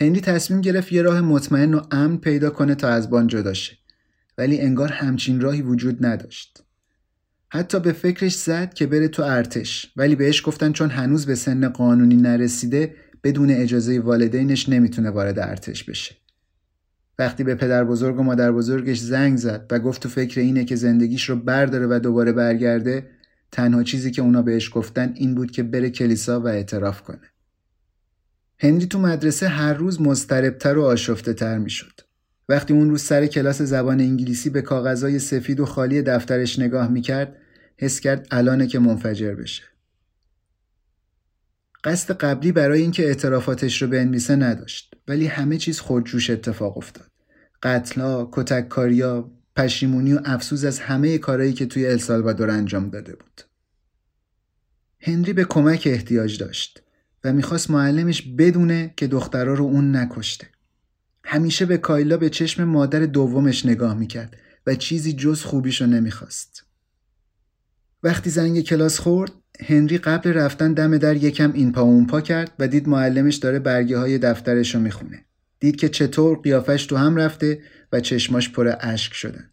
هنری تصمیم گرفت یه راه مطمئن و امن پیدا کنه تا از بان جدا شه. ولی انگار همچین راهی وجود نداشت. حتی به فکرش زد که بره تو ارتش ولی بهش گفتن چون هنوز به سن قانونی نرسیده بدون اجازه والدینش نمی‌تونه وارد ارتش بشه. وقتی به پدر بزرگ و مادر بزرگش زنگ زد و گفت تو فکر اینه که زندگیش رو برداره و دوباره برگرده تنها چیزی که اونا بهش گفتن این بود که بره کلیسا و اعتراف کنه. هنری تو مدرسه هر روز مضطربتر و آشفته تر می شد. وقتی اون روز سر کلاس زبان انگلیسی به کاغذهای سفید و خالی دفترش نگاه می‌کرد حس کرد الانه که منفجر بشه. قصد قبلی برای اینکه اعترافاتش رو بنویسه نداشت ولی همه چیز خودجوش اتفاق افتاد. قتلا، کتککاریا، پشیمونی و افسوس از همه کارهایی که توی السالوادور انجام داده بود. هنری به کمک احتیاج داشت و می‌خواست معلمش بدونه که دخترها رو اون نکشته. همیشه به کایلا به چشم مادر دومش نگاه می‌کرد و چیزی جز خوبیشو نمی‌خواست. وقتی زنگ کلاس خورد، هنری قبل رفتن دم در یکم این پا اون پا کرد و دید معلمش داره برگه های دفترش رو می‌خونه. دید که چطور قیافش تو هم رفته و چشماش پر اشک شدن.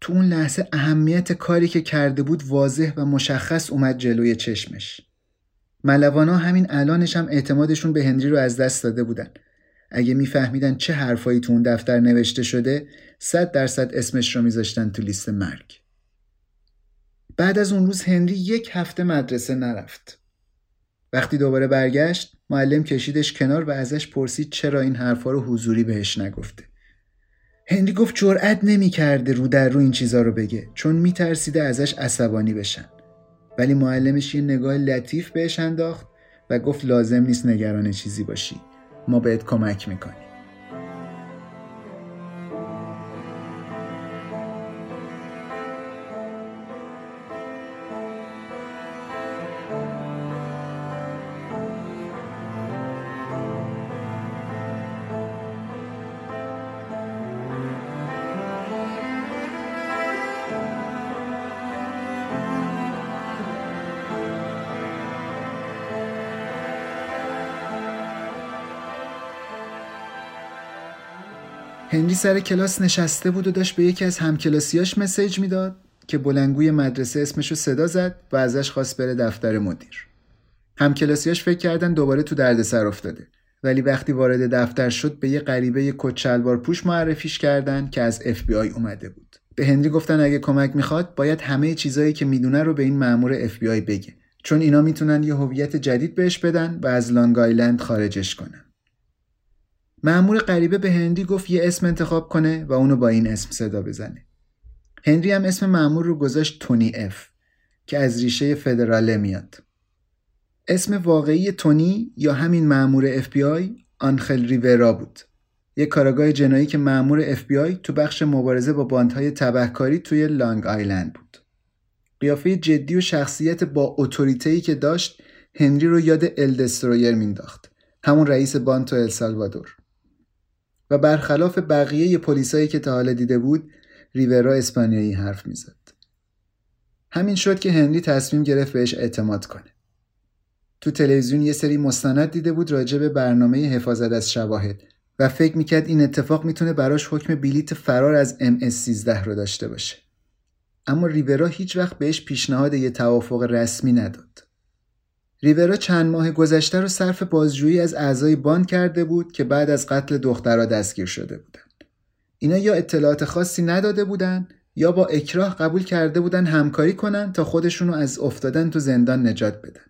تو اون لحظه اهمیت کاری که کرده بود واضح و مشخص اومد جلوی چشمش. ملوانا همین الانش هم اعتمادشون به هنری رو از دست داده بودن. اگه میفهمیدن چه حرفایی تو اون دفتر نوشته شده صد درصد اسمش رو میذاشتن تو لیست مرگ. بعد از اون روز هنری یک هفته مدرسه نرفت. وقتی دوباره برگشت معلم کشیدش کنار و ازش پرسید چرا این حرفا رو حضوری بهش نگفته. هنری گفت جرأت نمی‌کرده رو در رو این چیزا رو بگه چون میترسیده ازش عصبانی بشن. ولی معلمش یه نگاه لطیف بهش انداخت و گفت لازم نیست نگران چیزی باشی. ما بهت کمک می‌کنیم. هنری سر کلاس نشسته بود و داشت به یکی از همکلاسیاش message می‌داد که بلندگوی مدرسه اسمشو صدا زد و ازش خواست بره دفتر مدیر. همکلاسیاش فکر کردن دوباره تو دردسر افتاده ولی وقتی وارد دفتر شد به یه غریبه کت‌شلوار پوش معرفیش کردن که از اف بی آی اومده بود. به هنری گفتن اگه کمک می‌خواد باید همه چیزایی که می‌دونه رو به این مأمور اف بی آی بگه چون اینا می‌تونن یه هویت جدید بهش بدن و از لانگ آیلند خارجش کنن. مأمور غریبه به هنری گفت یه اسم انتخاب کنه و اونو با این اسم صدا بزنه. هنری هم اسم مأمور رو گذاشت تونی اف که از ریشه فدراله میاد. اسم واقعی تونی یا همین بی آی آنخل ریورا بود. یک کاراگاه جنایی که بی آی تو بخش مبارزه با باندهای تبهکاری توی لانگ آیلند بود. قیافه جدی و شخصیت با اتوریته‌ای که داشت هنری رو یاد ال دسترویر مینداخت. همون رئیس باند تو السالوادور. و برخلاف بقیه پلیسایی که تا حالا دیده بود ریورا اسپانیایی حرف می‌زد. همین شد که هنری تصمیم گرفت بهش اعتماد کنه. تو تلویزیون یه سری مستند دیده بود راجع به برنامه حفاظت از شواهد و فکر می‌کرد این اتفاق می‌تونه براش حکم بلیت فرار از MS-13 رو داشته باشه. اما ریورا هیچ وقت بهش پیشنهاد یه توافق رسمی نداد. ریورا چند ماه گذشته رو صرف بازجویی از اعضای باند کرده بود که بعد از قتل دخترها دستگیر شده بودن. اینا یا اطلاعات خاصی نداده بودن یا با اکراه قبول کرده بودن همکاری کنن تا خودشونو از افتادن تو زندان نجات بدن.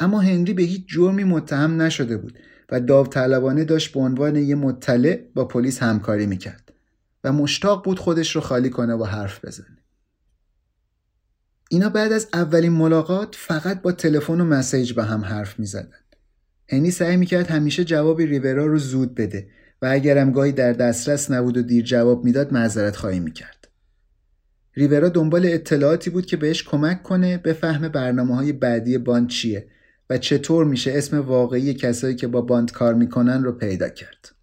اما هنری به هیچ جرمی متهم نشده بود و داوطلبانه داشت به عنوان یه مطلع با پلیس همکاری می‌کرد و مشتاق بود خودش رو خالی کنه و حرف بزنه. اینا بعد از اولین ملاقات فقط با تلفن و مسیج به هم حرف می‌زدن. هنی سعی می‌کرد همیشه جواب ریورا رو زود بده و اگرم گاهی در دسترس نبود و دیر جواب می‌داد معذرت خواهی می‌کرد. ریورا دنبال اطلاعاتی بود که بهش کمک کنه به فهم برنامه های بعدی باند چیه و چطور میشه اسم واقعی کسایی که با باند کار می‌کنن رو پیدا کرد.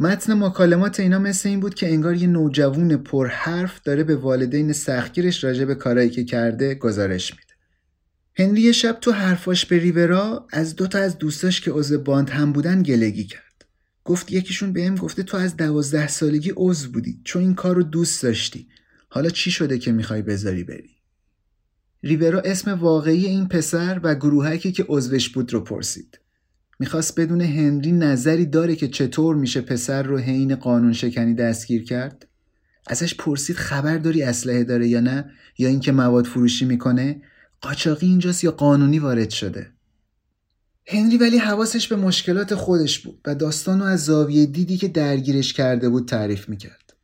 متن مکالمات اینا مثل این بود که انگار یه نوجوون پرحرف داره به والدین سختگیرش راجع به کارایی که کرده گزارش میده. هنری شب تو حرفاش به ریورا از دوتا از دوستاش که عضو باند هم بودن گلگی کرد. گفت یکیشون بهم گفته تو از دوازده سالگی عضو بودی چون این کار رو دوست داشتی. حالا چی شده که می‌خوای بذاری بری؟ ریورا اسم واقعی این پسر و گروهکی که عضوش بود رو پرسید. می‌خواست بدون هنری نظری داره که چطور میشه پسر رو حین قانون شکنی دستگیر کرد؟ ازش پرسید خبر داری اسلحه داره یا نه یا اینکه مواد فروشی می‌کنه؟ قاچاقی اینجاست یا قانونی وارد شده؟ هنری ولی حواسش به مشکلات خودش بود و داستان رو از زاویه دیدی که درگیرش کرده بود تعریف می‌کرد.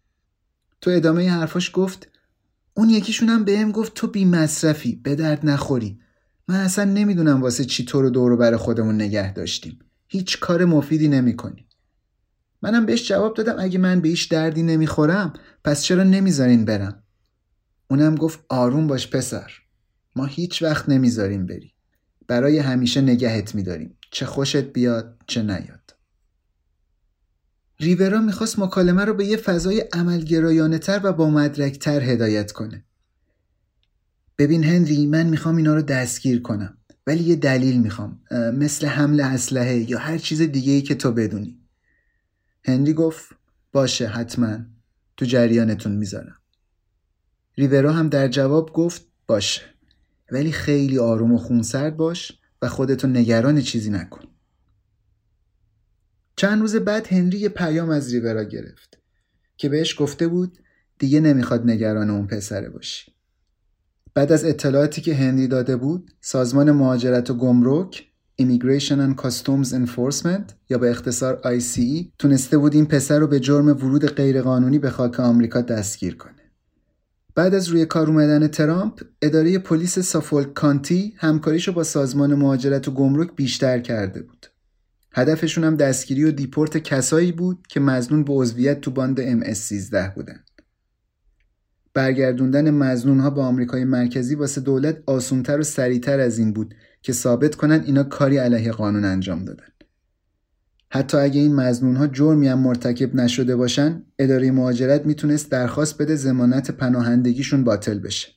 تو ادامه حرفاش گفت اون یکیشون هم بهم گفت تو بی مصرفی به درد نخوری. من اصلا نمی‌دونم واسه چی تو رو دورو بر خودمون نگه داشتیم. هیچ کار مفیدی نمی کنی. منم بهش جواب دادم اگه من به هیچ دردی نمی‌خورم پس چرا نمی‌ذارین برم؟ اونم گفت آروم باش پسر. ما هیچ وقت نمی‌ذاریم بری. برای همیشه نگهت میداریم. چه خوشت بیاد چه نیاد. ریورا می‌خواست مکالمه رو به یه فضای عملگرایانه تر و با مدرک تر هدایت کنه. ببین هنری من می‌خوام اینا رو دستگیر کنم. ولی یه دلیل می‌خوام. مثل حمل اسلحه یا هر چیز دیگه ای که تو بدونی. هنری گفت باشه حتما. تو جریانتون می‌ذارم. ریورا هم در جواب گفت باشه. ولی خیلی آروم و خونسرد باش و خودتو نگران چیزی نکن. چند روز بعد هنری یه پیام از ریورا گرفت که بهش گفته بود دیگه نمی‌خواد نگران اون پسره باشی. بعد از اطلاعاتی که هنری داده بود سازمان مهاجرت و گمرک Immigration and Customs Enforcement یا به اختصار ICE تونسته بود این پسر رو به جرم ورود غیرقانونی به خاک آمریکا دستگیر کنه. بعد از روی کار اومدن ترامپ، اداره پلیس سافولک کانتی همکاریشو با سازمان مهاجرت و گمرک بیشتر کرده بود. هدفشون هم دستگیری و دیپورت کسایی بود که مزنون به عضویت تو باند MS-13 بودن. برگردوندن مزنون ها به آمریکای مرکزی واسه دولت آسونتر و سریعتر از این بود که ثابت کنن اینا کاری علیه قانون انجام دادن. حتی اگه این مزنون ها جرمی هم مرتکب نشده باشن، اداره مهاجرت می‌تونست درخواست بده زمانت پناهندگیشون باطل بشه.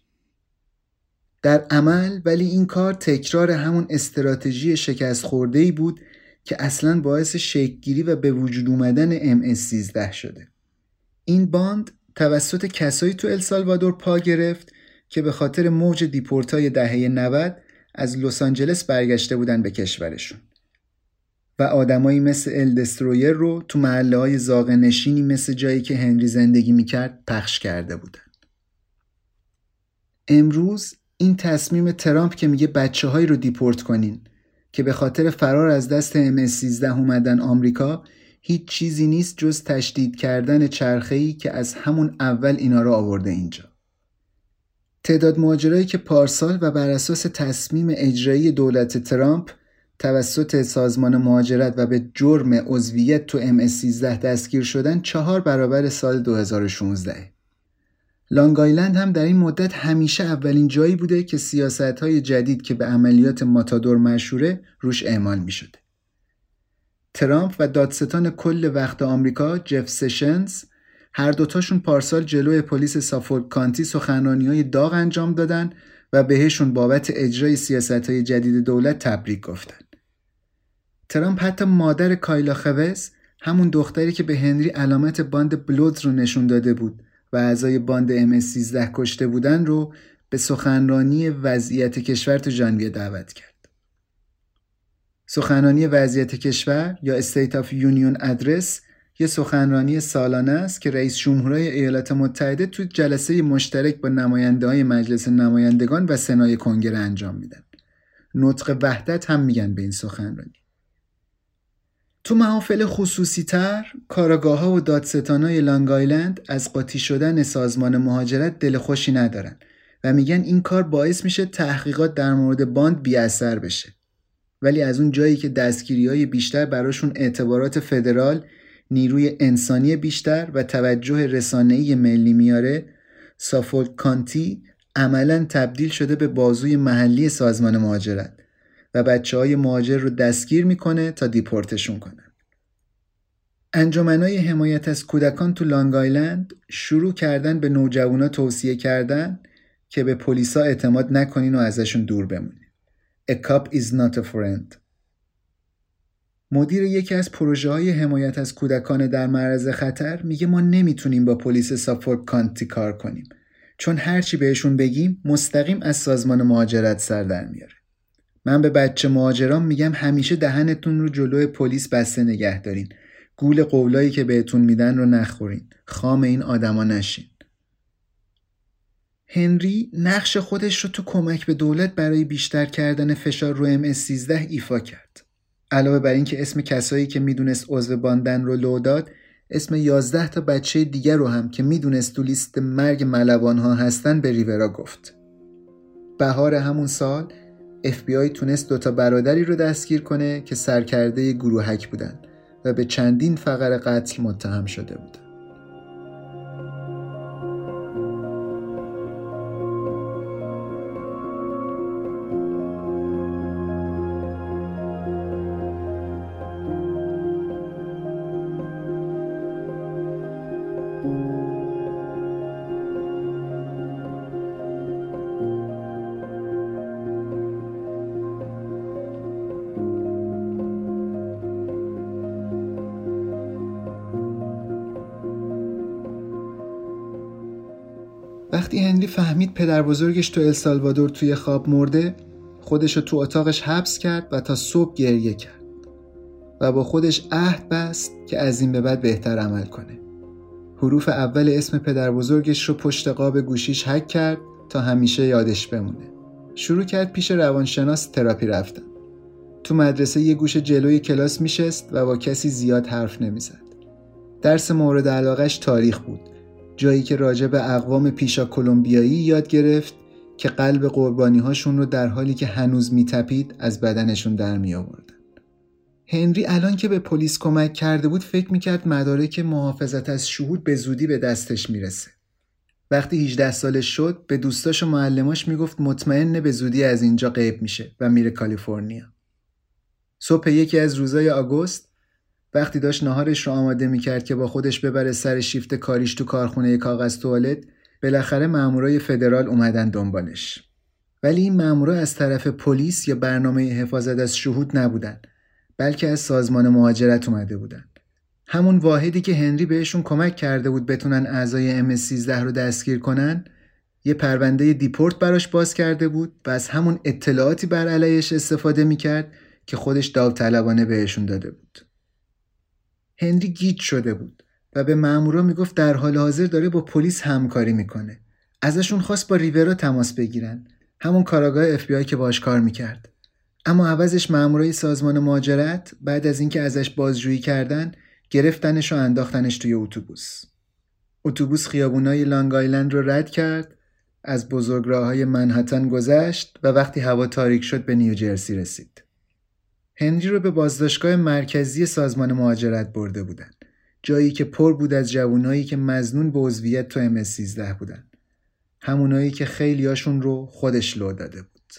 در عمل ولی این کار تکرار همون استراتژی شکست خورده ای بود که اصلا باعث شکلگیری و به وجود اومدن MS-13 شده. این باند توسط کسایی تو السالوادور پا گرفت که به خاطر موج دیپورتای دهه 90 از لس آنجلس برگشته بودن به کشورشون و آدمایی مثل الدسترویر رو تو محله های زاغه نشینی مثل جایی که هنری زندگی می‌کرد پخش کرده بودن. امروز این تصمیم ترامپ که میگه بچه هایی رو دیپورت کنین که به خاطر فرار از دست MS-13 اومدن آمریکا هیچ چیزی نیست جز تشدید کردن چرخه‌ای که از همون اول اینا رو آورده اینجا. تعداد مهاجرایی که پارسال و بر اساس تصمیم اجرایی دولت ترامپ توسط سازمان مهاجرت و به جرم عضویت تو MS-13 دستگیر شدن چهار برابر سال 2016. لانگ آیلند هم در این مدت همیشه اولین جایی بوده که سیاست های جدید که به عملیات ماتادور مشهوره روش اعمال می شده. ترامپ و دادستان کل وقت آمریکا جف سشنز هر دوتاشون پارسال جلوی پلیس سافولک کانتی سخنرانی های داغ انجام دادن و بهشون بابت اجرای سیاست های جدید دولت تبریک گفتن. ترامپ حتی مادر کایلا خوز همون دختری که به هنری علامت باند بلودز رو نشون داده بود و اعضای باند MS-13 کشته بودن رو به سخنرانی وضعیت کشور تو ژانویه دعوت کرد. سخنرانی وضعیت کشور یا State of Union Address یه سخنرانی سالانه است که رئیس جمهورهای ایالات متحده تو جلسه مشترک با نماینده های مجلس نمایندگان و سنای کنگره انجام میدن. نطق وحدت هم میگن به این سخنرانی. تو محافل خصوصی تر کاراگاه و دادستان های لانگ آیلند از قاطی شدن سازمان مهاجرت دل خوشی ندارن و میگن این کار باعث میشه تحقیقات در مورد باند بی اثر بشه. ولی از اون جایی که دستگیری های بیشتر براشون اعتبارات فدرال نیروی انسانی بیشتر و توجه رسانه‌ای ملی میاره سافولک کانتی عملا تبدیل شده به بازوی محلی سازمان مهاجرت و بچه های مهاجر رو دستگیر می‌کنه تا دیپورتشون کنن. انجمنای حمایت از کودکان تو لانگ آیلند شروع کردن به نوجوانا توصیه کردن که به پلیسا اعتماد نکنین و ازشون دور بمونین. A cup is not a friend. مدیر یکی از پروژه های حمایت از کودکان در معرض خطر میگه ما نمی‌تونیم با پلیس سافورک کانتی کار کنیم چون هرچی بهشون بگیم مستقیم از سازمان مهاجرت سر در میاره. من به بچه مهاجران میگم همیشه دهنتون رو جلوی پلیس بسته نگه دارین. گول قولایی که بهتون میدن رو نخورین. خام این آدما نشین. هنری نقش خودش رو تو کمک به دولت برای بیشتر کردن فشار رو MS13 ایفا کرد. علاوه بر اینکه اسم کسایی که می‌دونست عضو باندن رو لو داد، اسم 11 تا بچه دیگر رو هم که می‌دونست تو لیست مرگ ملوان ها هستن به ریورا گفت. بهار همون سال FBI تونست دوتا برادری رو دستگیر کنه که سرکرده گروهک بودن و به چندین فقر قتل متهم شده بودن. وقتی فهمید پدر بزرگش تو السالوادور توی خواب مرده خودش رو تو اتاقش حبس کرد و تا صبح گریه کرد و با خودش عهد بست که از این به بعد بهتر عمل کنه. حروف اول اسم پدر بزرگش رو پشت قاب گوشیش حک کرد تا همیشه یادش بمونه. شروع کرد پیش روانشناس تراپی رفتن. تو مدرسه یه گوش جلوی کلاس میشست و با کسی زیاد حرف نمی‌زد. درس مورد علاقش تاریخ بود. جایی که راجع به اقوام پیشا کلمبیایی یاد گرفت که قلب قربانی هاشون رو در حالی که هنوز میتپید از بدنشون در می آوردن. هنری الان که به پلیس کمک کرده بود فکر می‌کرد مدارک محافظت از شهود به زودی به دستش می‌رسه. وقتی 18 سالش شد به دوستاش و معلماش می‌گفت مطمئن به زودی از اینجا غیب میشه و میره کالیفرنیا. صبح یکی از روزای آگوست وقتی داشت ناهارش رو آماده می‌کرد که با خودش ببره سر شیفت کاریش تو کارخونه کاغذ توالت بالاخره مامورای فدرال اومدن دنبالش ولی این مامورا از طرف پلیس یا برنامه حفاظت از شهود نبودن بلکه از سازمان مهاجرت اومده بودن همون واحدی که هنری بهشون کمک کرده بود بتونن اعضای MS13 رو دستگیر کنن یه پرونده دیپورت براش باز کرده بود و از همون اطلاعاتی بر علیش استفاده می‌کرد که خودش داوطلبانه بهشون داده بود. هنری گیج شده بود و به مامورا می‌گفت در حال حاضر داره با پلیس همکاری می‌کنه. ازشون خواست با ریورا تماس بگیرن. همون کاراگاه اف که باش کار می‌کرد. اما عوضش مامورای سازمان مهاجرت بعد از اینکه ازش بازجویی کردن گرفتنش و انداختنش توی اتوبوس. اتوبوس خیابونای لانگ آیلند رو رد کرد از بزرگراه های منحتن گذشت و وقتی هوا تاریک شد به نیوجرسی رسید. هنری رو به بازداشتگاه مرکزی سازمان مهاجرت برده بودن. جایی که پر بود از جوانایی که مزنون به عضویت تو ام 13 بودن. همونایی که خیلیاشون رو خودش لو داده بود.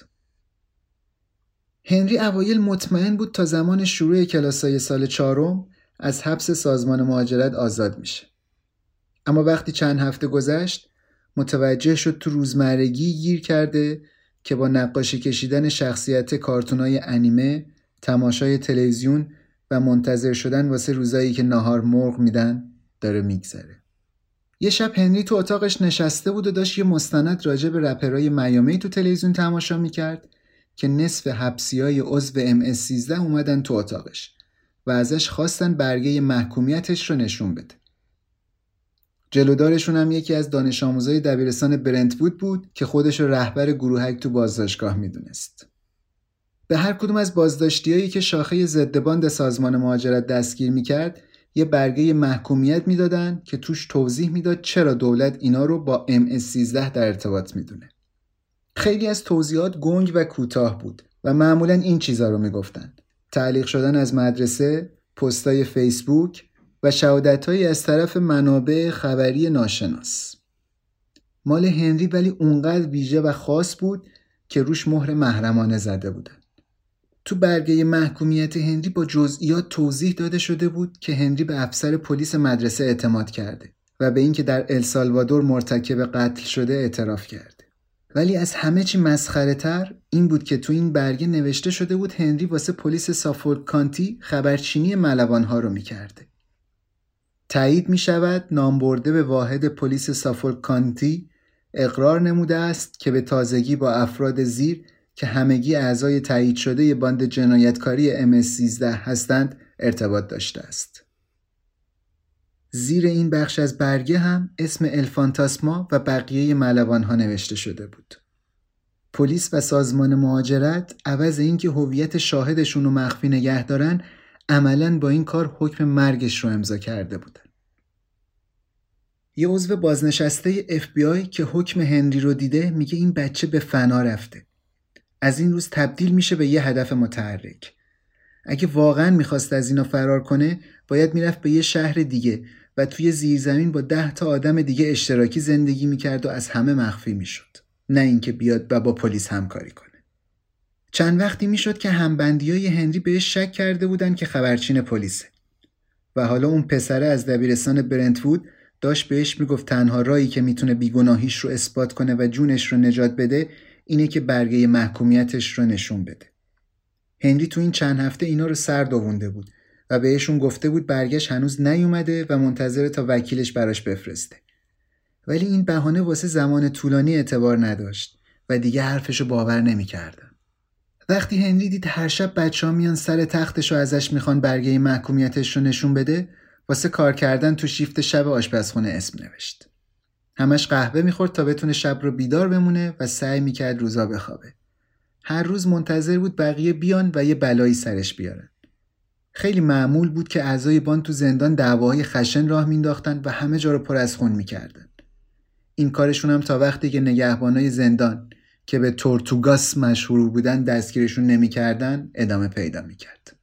هنری اوایل مطمئن بود تا زمان شروع کلاسای سال چهارم از حبس سازمان مهاجرت آزاد میشه. اما وقتی چند هفته گذشت متوجه شد تو روزمرگی گیر کرده که با نقاشی کشیدن شخصیت کارتونای انیمه، تماشای تلویزیون و منتظر شدن واسه روزایی که ناهار مرغ میدن داره میگذره. یه شب هنری تو اتاقش نشسته بود و داشت یه مستند راجع به رپرای میامی تو تلویزیون تماشا می‌کرد که نصف حبسی های عضو MS13 اومدن تو اتاقش و ازش خواستن برگه محکومیتش رو نشون بده. جلودارشون هم یکی از دانش آموزای دبیرستان برنتوود بود که خودش رهبر گروهک تو بازداشتگاه می‌دونست. به هر کدوم از بازداشتیایی که شاخه ضد باند سازمان مهاجرت دستگیر می‌کرد یه برگه محکومیت می‌دادن که توش توضیح می‌داد چرا دولت اینا رو با MS13 در ارتباط می‌دونه. خیلی از توضیحات گنگ و کوتاه بود و معمولا این چیزا رو می‌گفتن. تعلیق شدن از مدرسه، پستای فیسبوک و شهادتهایی از طرف منابع خبری ناشناس. مال هنری ولی اونقدر ویژه و خاص بود که روش مهر محرمانه زده بودن. تو برگه محکومیت هنری با جزئیات توضیح داده شده بود که هنری به افسر پلیس مدرسه اعتماد کرده و به اینکه در السالوادور مرتکب قتل شده اعتراف کرده. ولی از همه چی مسخره تر این بود که تو این برگه نوشته شده بود هنری واسه پلیس سافولک کانتی خبرچینی ملوانها رو می‌کرده. تایید می شود نامبرده به واحد پلیس سافولک کانتی اقرار نموده است که به تازگی با افراد زیر که همگی اعضای تایید شده باند جنایتکاری MS13 هستند ارتباط داشته است. زیر این بخش از برگه هم اسم الفانتاسما و بقیه ملوان ها نوشته شده بود. پلیس و سازمان مهاجرت عوض اینکه هویت شاهدشون رو مخفی نگه دارن عملا با این کار حکم مرگش رو امضا کرده بودن. یه عضو بازنشسته FBI که حکم هنری رو دیده میگه این بچه به فنا رفته. از این روز تبدیل میشه به یه هدف متحرک. اگه واقعا می‌خواست از اینا فرار کنه باید می‌رفت به یه شهر دیگه و توی زیرزمین با ده تا آدم دیگه اشتراکی زندگی می‌کرد و از همه مخفی می‌شد. نه اینکه بیاد و با پلیس همکاری کنه. چند وقتی می‌شد که همبندی های هنری بهش شک کرده بودن که خبرچین پلیسه و حالا اون پسره از دبیرستان برنتوود داشت بهش می‌گفت تنها رایی که می‌تونه بیگناهیش رو اثبات کنه و جونش رو نجات بده اینه که برگه محکومیتش رو نشون بده. هنری تو این چند هفته اینا رو سر دوونده بود و بهشون گفته بود برگش هنوز نیومده و منتظر تا وکیلش براش بفرسته. ولی این بهانه واسه زمان طولانی اعتبار نداشت و دیگه حرفشو باور نمی‌کردن. وقتی هنری دید هر شب بچه ها میان سر تختش و ازش می‌خوان برگه محکومیتش رو نشون بده واسه کار کردن تو شیفت شب آشپزخونه اسم نوشت. همش قهوه می‌خورد تا بتونه شب رو بیدار بمونه و سعی می‌کرد روزا بخوابه. هر روز منتظر بود بقیه بیان و یه بلایی سرش بیارن. خیلی معمول بود که اعضای بان تو زندان دعواهای خشن راه مینداختن و همه جا رو پر از خون می‌کردن. این کارشون هم تا وقتی که نگهبانای زندان که به تورتوگاس مشهور بودن دستگیرشون نمی‌کردن ادامه پیدا می‌کرد.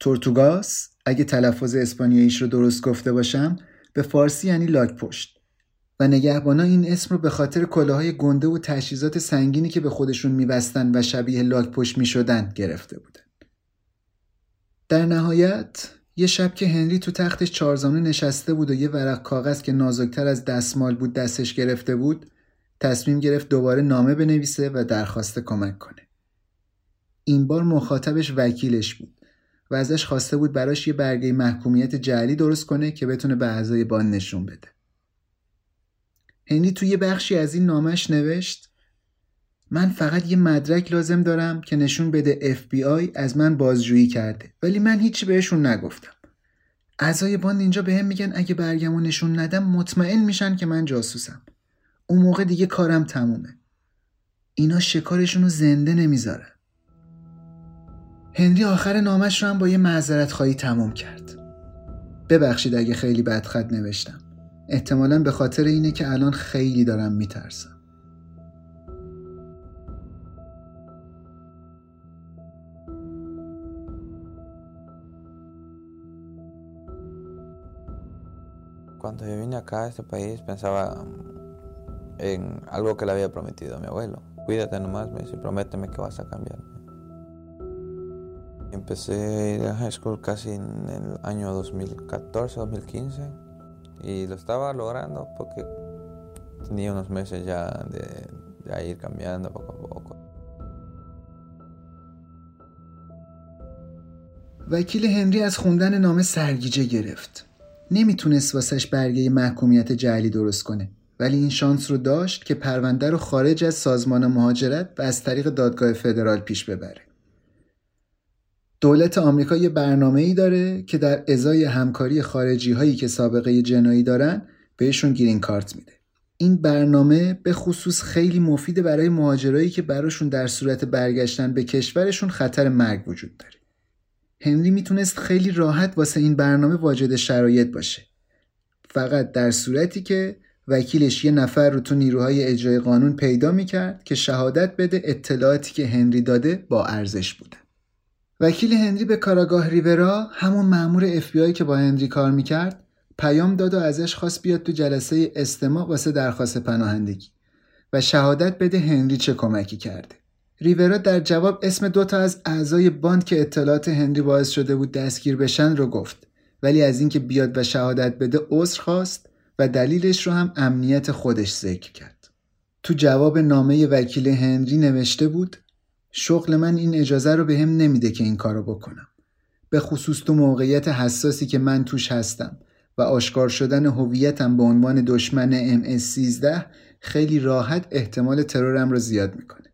تورتوگاس اگه تلفظ اسپانیاییش رو درست گفته باشم به فارسی یعنی لاک پشت و نگهبانا این اسم رو به خاطر کلاهای گنده و تجهیزات سنگینی که به خودشون میبستن و شبیه لاک پشت می‌شدن گرفته بودن. در نهایت یه شب که هنری تو تختش چارزانو نشسته بود و یه ورق کاغذ که نازکتر از دستمال بود دستش گرفته بود تصمیم گرفت دوباره نامه بنویسه و درخواست کمک کنه. این بار مخاطبش وکیلش بود و ازش خواسته بود براش یه برگه محکومیت جعلی درست کنه که بتونه به اعضای بان نشون بده. هنری توی یه بخشی از این نامش نوشت من فقط یه مدرک لازم دارم که نشون بده FBI از من بازجویی کرده ولی من هیچی بهشون نگفتم. اعضای باند اینجا به هم میگن اگه برگمو نشون ندم مطمئن میشن که من جاسوسم. اون موقع دیگه کارم تمومه. اینا شکارشون رو زنده نمی‌ذارن. هنری آخر نامش رو هم با یه معذرت خواهی تموم کرد. ببخشید اگه خیلی بدخط نوشتم. احتمالا به خاطر اینه که الان خیلی دارم میترسم. Cuando yo vine acá a este país pensaba en algo que le había prometido a mi abuelo. Cuídate nomás, me dice, prométeme que vas a cambiar. Empecé a high school casi en el año 2014, 2015 y lo estaba logrando porque tenía unos meses ya de, de ir cambiando poco a poco. وکیل هنری از خوندن نامه سرگیجه گرفت. نمی‌تونست واسش برگه محکومیت جعلی درست کنه ولی این شانس رو داشت که پرونده رو خارج از سازمان مهاجرت و از طریق دادگاه فدرال پیش ببره. دولت آمریکا یه برنامه ای داره که در ازای همکاری خارجی هایی که سابقه جنایی دارن بهشون گرین کارت میده. این برنامه به خصوص خیلی مفیده برای مهاجرایی که براشون در صورت برگشتن به کشورشون خطر مرگ وجود داره. هنری می‌تونست خیلی راحت واسه این برنامه واجد شرایط باشه. فقط در صورتی که وکیلش یه نفر رو تو نیروهای اجرای قانون پیدا می‌کرد که شهادت بده اطلاعاتی که هنری داده با ارزش بوده. وکیل هنری به کاراگاه ریورا همون مأمور FBI که با هنری کار می‌کرد پیام داد و ازش خواست بیاد تو جلسه استماع واسه درخواست پناهندگی و شهادت بده هنری چه کمکی کرده. ریورا در جواب اسم دو تا از اعضای باند که اطلاعات هنری باعث شده بود دستگیر بشن رو گفت ولی از اینکه بیاد و شهادت بده عذر خواست و دلیلش رو هم امنیت خودش ذکر کرد. تو جواب نامه وکیل هنری نوشته بود شغل من این اجازه رو به هم نمیده که این کارو بکنم. به خصوص تو موقعیت حساسی که من توش هستم و آشکار شدن هویتم به عنوان دشمن MS-13 خیلی راحت احتمال ترورم رو زیاد می‌کنه.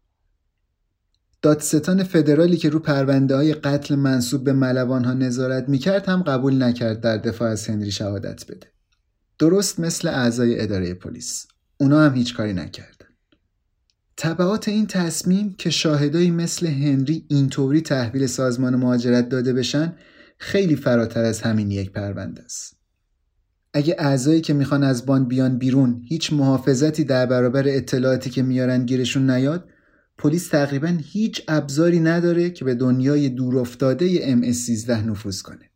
دادستان فدرالی که رو پرونده های قتل منصوب به ملوان ها نظارت می‌کرد هم قبول نکرد در دفاع از هنری شهادت بده. درست مثل اعضای اداره پلیس. اونا هم هیچ کاری نکردن. طبعات این تصمیم که شاهدایی مثل هنری اینطوری تحویل سازمان مهاجرت داده بشن خیلی فراتر از همین یک پرونده است. اگه اعضایی که می‌خوان از بان بیان بیرون هیچ محافظتی در برابر اطلاعاتی که میارن گیرشون نیاد پلیس تقریبا هیچ ابزاری نداره که به دنیای دورافتاده MS13 نفوذ کنه.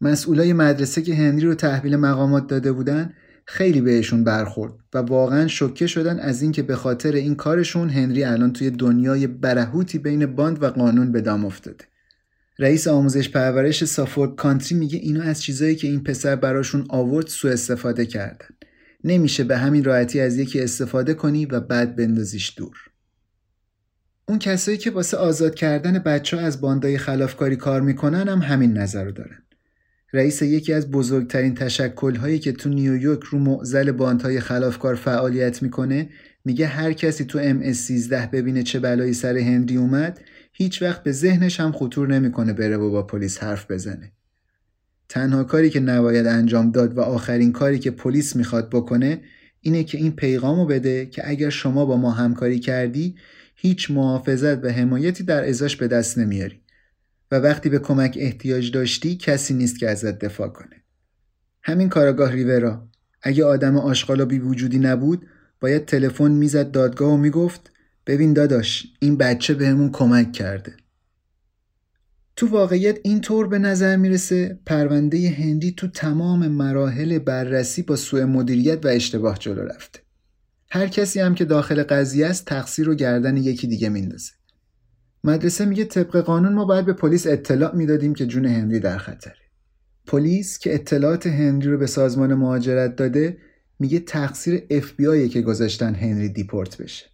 مسئولای مدرسه که هنری رو تحویل مقامات داده بودن خیلی بهشون برخورد و واقعا شوکه شدن از اینکه به خاطر این کارشون هنری الان توی دنیای برهوتی بین باند و قانون به دام افتاده. رئیس آموزش پرورش سافورد کانتری میگه اینا از چیزایی که این پسر براشون آورد سوء استفاده کردن. نمیشه به همین راحتی از یکی استفاده کنی و بعد بندازیش دور. اون کسایی که واسه آزاد کردن بچه ها از باندای خلافکاری کار می‌کنن هم همین نظر رو دارن. رئیس یکی از بزرگترین تشکل‌هایی که تو نیویورک رو معزل باندهای خلافکار فعالیت می‌کنه میگه هر کسی تو MS13 ببینه چه بلایی سر هنری اومد هیچ وقت به ذهنش هم خطور نمی‌کنه بره و با پلیس حرف بزنه. تنها کاری که نباید انجام داد و آخرین کاری که پلیس می‌خواد بکنه اینه که این پیغامو بده که اگر شما با ما همکاری کردی هیچ محافظت و حمایتی در ازاش به دست نمیاری و وقتی به کمک احتیاج داشتی کسی نیست که ازت دفاع کنه. همین کاراگاه ریورا اگه آدم آشغال بی وجودی نبود باید تلفن می‌زد دادگاه و می‌گفت ببین داداش این بچه بهمون کمک کرده. تو واقعیت این طور به نظر می‌رسه پرونده هندی تو تمام مراحل بررسی با سوء مدیریت و اشتباه جلو رفته. هر کسی هم که داخل قضیه است تقصیر رو گردن یکی دیگه میندازه. مدرسه میگه طبق قانون ما باید به پلیس اطلاع می‌دادیم که جون هنری در خطره. پلیس که اطلاعات هنری رو به سازمان مهاجرت داده میگه تقصیر FBI که گذاشتن هنری دیپورت بشه.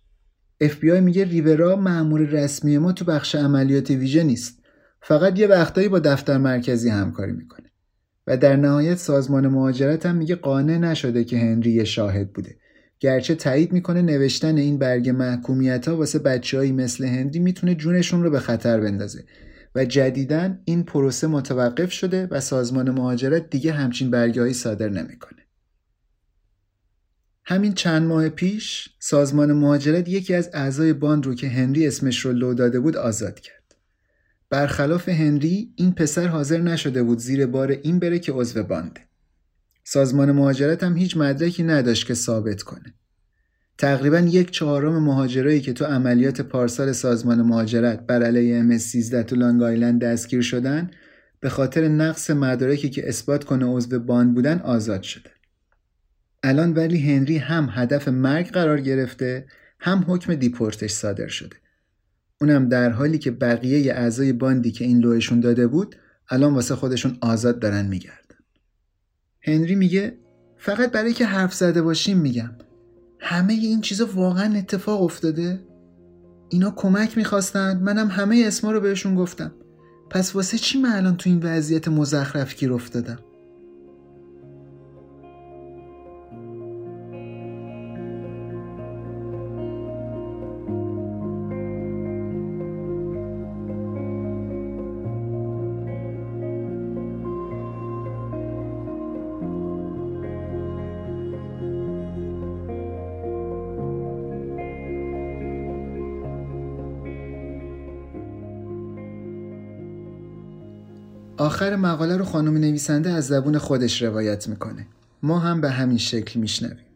FBI میگه ریورا مأمور رسمی ما تو بخش عملیات ویژه نیست. فقط یه وقتایی با دفتر مرکزی همکاری می‌کنه و در نهایت سازمان مهاجرت هم میگه قانع نشده که هنری یه شاهد بوده گرچه تایید می‌کنه نوشتن این برگ محکومیت ها واسه بچههایی مثل هنری می‌تونه جونشون رو به خطر بندازه و جدیدا این پروسه متوقف شده و سازمان مهاجرت دیگه همچین برگهایی صادر نمی‌کنه. همین چند ماه پیش سازمان مهاجرت یکی از اعضای باند رو که هنری اسمش رو لو داده بود آزاد کرد. برخلاف هنری این پسر حاضر نشده بود زیر بار این بره که عضو بانده. سازمان مهاجرت هم هیچ مدرکی نداشت که ثابت کنه. تقریبا یک چهارم مهاجرایی که تو عملیات پارسال سازمان مهاجرت بر علیه MS13 تو لانگ آیلند دستگیر شدن به خاطر نقص مدارکی که اثبات کنه عضو باند بودن آزاد شده. الان ولی هنری هم هدف مرگ قرار گرفته هم حکم دیپورتش صادر شده. اونم در حالی که بقیه اعضای باندی که این لوهشون داده بود الان واسه خودشون آزاد دارن میگردن. هنری میگه فقط برای که حرف زده باشیم میگم همه این چیزا واقعا اتفاق افتاده؟ اینا کمک می‌خواستند منم همه اسما رو بهشون گفتم پس واسه چی من الان تو این وضعیت مزخرف گیر افتادم؟ آخر مقاله رو خانم نویسنده از زبون خودش روایت می‌کنه. ما هم به همین شکل میشنویم.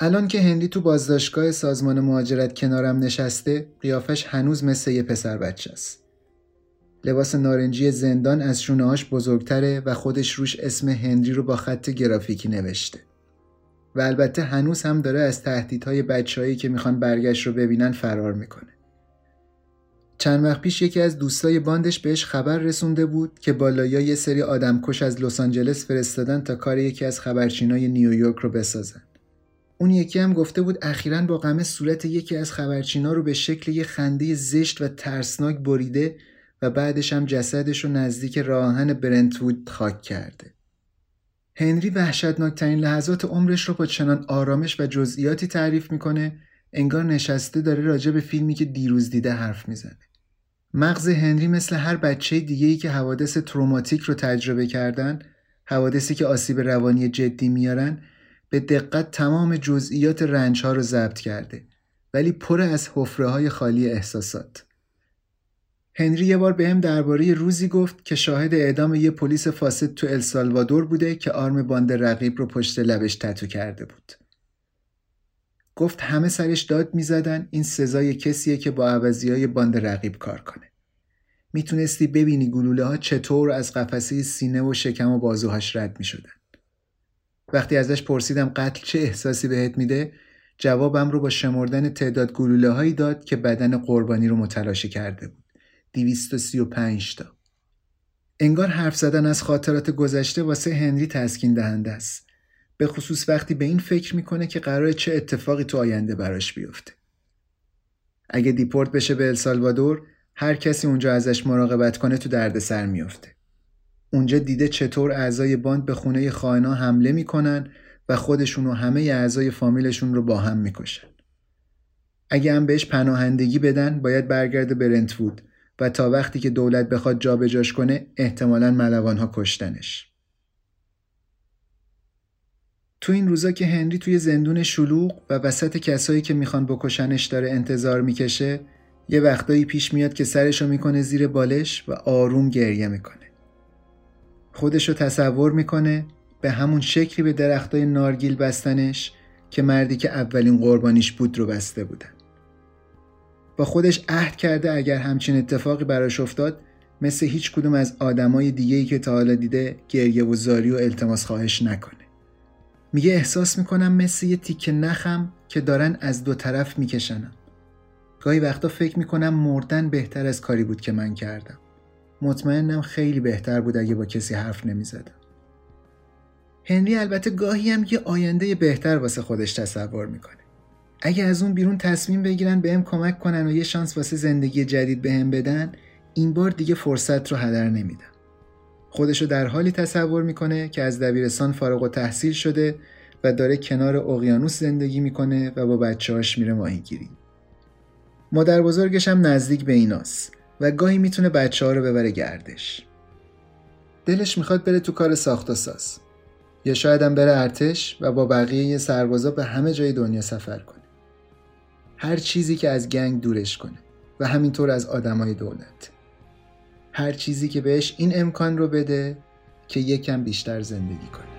الان که هندی تو بازداشتگاه سازمان مهاجرت کنارم نشسته قیافش هنوز مثل یه پسر بچه است. لباس نارنجی زندان از شونهاش بزرگتره و خودش روش اسم هنری رو با خط گرافیکی نوشته. و البته هنوز هم داره از تهدیدهای بچههایی که می‌خوان برگشت رو ببینن فرار می‌کنه. چند وقت پیش یکی از دوستای باندش بهش خبر رسونده بود که بالایا یه سری آدمکش از لس آنجلس فرستادن تا کار یکی از خبرچینای نیویورک رو بسازن. اون یکی هم گفته بود اخیرا با غم صورت یکی از خبرچینا رو به شکل یه خنده زشت و ترسناک بریده و بعدش هم جسدش رو نزدیک راهن برنتوود خاک کرده. هنری وحشتناکترین لحظات عمرش رو با چنان آرامش و جزئیاتی تعریف می‌کنه انگار نشسته داره راجع به فیلمی که دیروز دیده حرف می‌زنه. مغز هنری مثل هر بچه دیگه ای که حوادث تروماتیک رو تجربه کردن حوادثی که آسیب روانی جدی میارن به دقت تمام جزئیات رنج ها رو ضبط کرده ولی پر از حفره های خالی احساسات هنری یه بار بهم درباره روزی گفت که شاهد اعدام یه پلیس فاسد تو السالوادور بوده که آرم باند رقیب رو پشت لبش تتو کرده بود. گفت همه سرش داد می‌زدن این سزای کسیه که با عوضی های باند رقیب کار کنه. می‌تونستی ببینی گلوله ها چطور از قفسه سینه و شکم و بازوهاش رد می‌شدن. وقتی ازش پرسیدم قتل چه احساسی بهت میده جوابم رو با شمردن تعداد گلوله هایی داد که بدن قربانی رو متلاشی کرده بود. 235 تا. انگار حرف زدن از خاطرات گذشته واسه هنری تسکین دهنده است. به خصوص وقتی به این فکر می‌کنه که قرار چه اتفاقی تو آینده براش بیفته. اگه دیپورت بشه به السالوادور هر کسی اونجا ازش مراقبت کنه تو دردسر میفته. اونجا دیده چطور اعضای باند به خونه خائنا حمله می‌کنن و خودشون و همه اعضای فامیلشون رو با هم می‌کشن. اگه هم بهش پناهندگی بدن باید برگرده برنتوود و تا وقتی که دولت بخواد جابجاش کنه احتمالا ملوانها کشتنش. تو این روزا که هنری توی زندون شلوغ و وسط کسایی که می‌خوان بکشنش داره انتظار می‌کشه یه وقتایی پیش میاد که سرشو می‌کنه زیر بالش و آروم گریه می‌کنه. خودشو تصور می‌کنه به همون شکلی به درختای نارگیل بستنش که مردی که اولین قربانیش بود رو بسته بودن. با خودش عهد کرده اگر همچین اتفاقی براش افتاد مثل هیچ کدوم از آدمای دیگه‌ای که تا حالا دیده گریه و زاری و التماس خواهش نکنه. میگه احساس می‌کنم مثل یه تیکه نخم که دارن از دو طرف میکشنم. گاهی وقتا فکر می‌کنم مردن بهتر از کاری بود که من کردم. مطمئنم خیلی بهتر بود اگه با کسی حرف نمی‌زدم. هنری البته گاهی هم یه آینده بهتر واسه خودش تصور می‌کنه. اگه از اون بیرون تصمیم بگیرن بهم کمک کنن و یه شانس واسه زندگی جدید بهم بدن این بار دیگه فرصت رو هدر نمیدم خودشو در حالی تصور می‌کنه که از دبیرستان فارغ و تحصیل شده و داره کنار اقیانوس زندگی می‌کنه و با بچه‌هاش میره ماهیگیری. مادر بزرگش هم نزدیک به ایناست و گاهی می‌تونه بچه ها رو ببره گردش. دلش می‌خواد بره تو کار ساخت و ساز. یا شاید هم بره ارتش و با بقیه سربازا به همه جای دنیا سفر کنه. هر چیزی که از گنگ دورش کنه و همینطور از آدمای دولت. هر چیزی که بهش این امکان رو بده که یکم بیشتر زندگی کنه.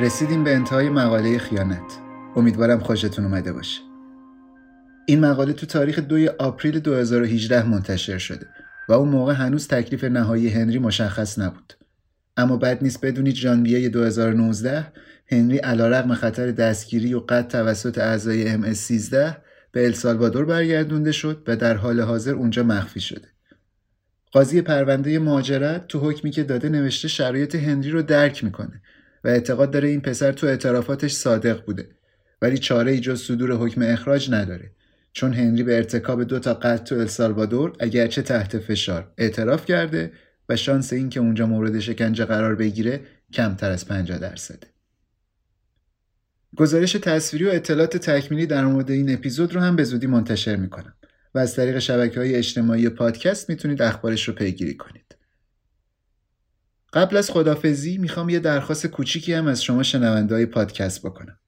رسیدیم به انتهای مقاله خیانت. امیدوارم خوشتون اومده باشه. این مقاله تو تاریخ 2 آپریل 2018 منتشر شده و اون موقع هنوز تکلیف نهایی هنری مشخص نبود. اما بد نیست بدونید ژانویه 2019 هنری علیرغم خطر دستگیری و قتل توسط اعضای MS13 به السالوادور برگردونده شد و در حال حاضر اونجا مخفی شده. قاضی پرونده مهاجرت تو حکمی که داده نوشته شرایط هنری رو درک می‌کنه. و اعتقاد داره این پسر تو اعترافاتش صادق بوده ولی چاره ای جز صدور حکم اخراج نداره چون هنری به ارتکاب دو تا قتل تو السالوادور اگرچه تحت فشار اعتراف کرده و شانس این که اونجا مورد شکنجه قرار بگیره کمتر از 50 درصده. گزارش تصویری و اطلاعات تکمیلی در مورد این اپیزود رو هم به زودی منتشر می‌کنم و از طریق شبکه های اجتماعی پادکست می‌تونید اخبارش رو پیگیری کنید. قبل از خدافزی می‌خوام یه درخواست کوچیکی هم از شما شنونده های پادکست بکنم.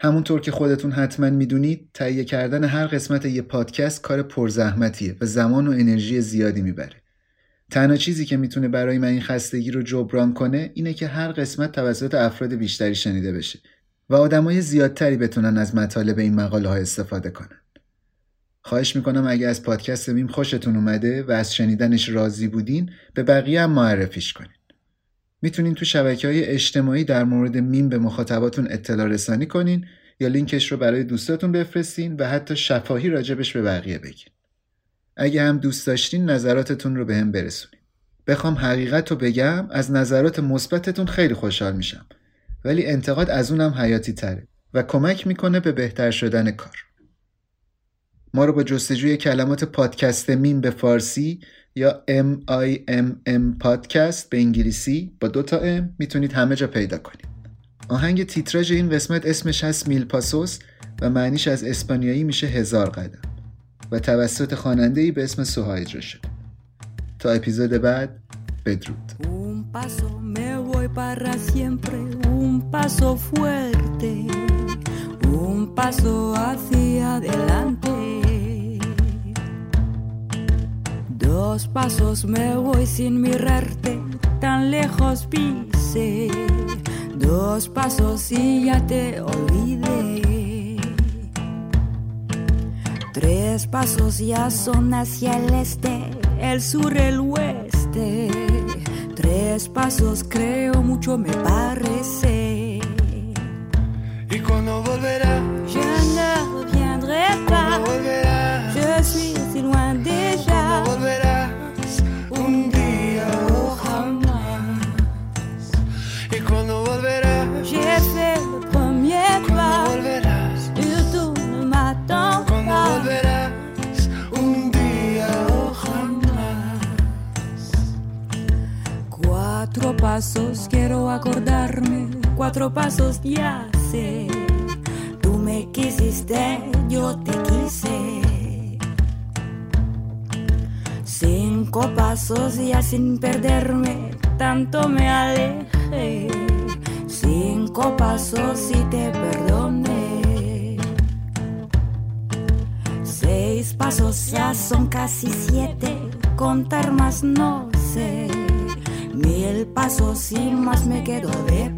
همونطور که خودتون حتما می‌دونید تهیه کردن هر قسمت یه پادکست کار پرزحمتیه و زمان و انرژی زیادی می‌بره. تنها چیزی که می‌تونه برای من این خستگی رو جبران کنه اینه که هر قسمت توسط افراد بیشتری شنیده بشه و آدمای زیادتری بتونن از مطالب این مقاله ها استفاده کنن. خواهش می‌کنم اگه از پادکست میم خوشتون اومده و از شنیدنش راضی بودین به بقیه هم معرفیش کنین. می‌تونین تو شبکه های اجتماعی در مورد میم به مخاطباتون اطلاع رسانی کنین یا لینکش رو برای دوستاتون بفرستین و حتی شفاهی راجع بهش به بقیه بگین. اگه هم دوست داشتین نظراتتون رو به من برسونین. بخوام حقیقت رو بگم از نظرات مثبتتون خیلی خوشحال میشم ولی انتقاد از اونم حیاتی تره و کمک می‌کنه به بهتر شدن کار. ما رو با جستجوی کلمات پادکست میم به فارسی یا M I M M پادکست به انگلیسی با دو تا M می‌تونید همه جا پیدا کنید. آهنگ تیتراژ این قسمت اسمش هست میل پاسوس و معنیش از اسپانیایی میشه هزار قدم و توسط خواننده ای به اسم سوها اجرا شده. تا اپیزود بعد بدرود. Un paso me voy para siempre, un paso fuerte, un paso hacia adelante. Dos pasos me voy sin mirarte, tan lejos pise. Dos pasos y ya te olvidé. Tres pasos ya son hacia el este, el sur, el oeste. Tres pasos creo mucho me parece. Cuatro pasos ya sé. Tú me quisiste, yo te quise. Cinco pasos ya sin perderme, tanto me alejé. Cinco pasos y te perdoné. Seis pasos ya son casi siete, contar más no sé. Mil pasos y más me quedo de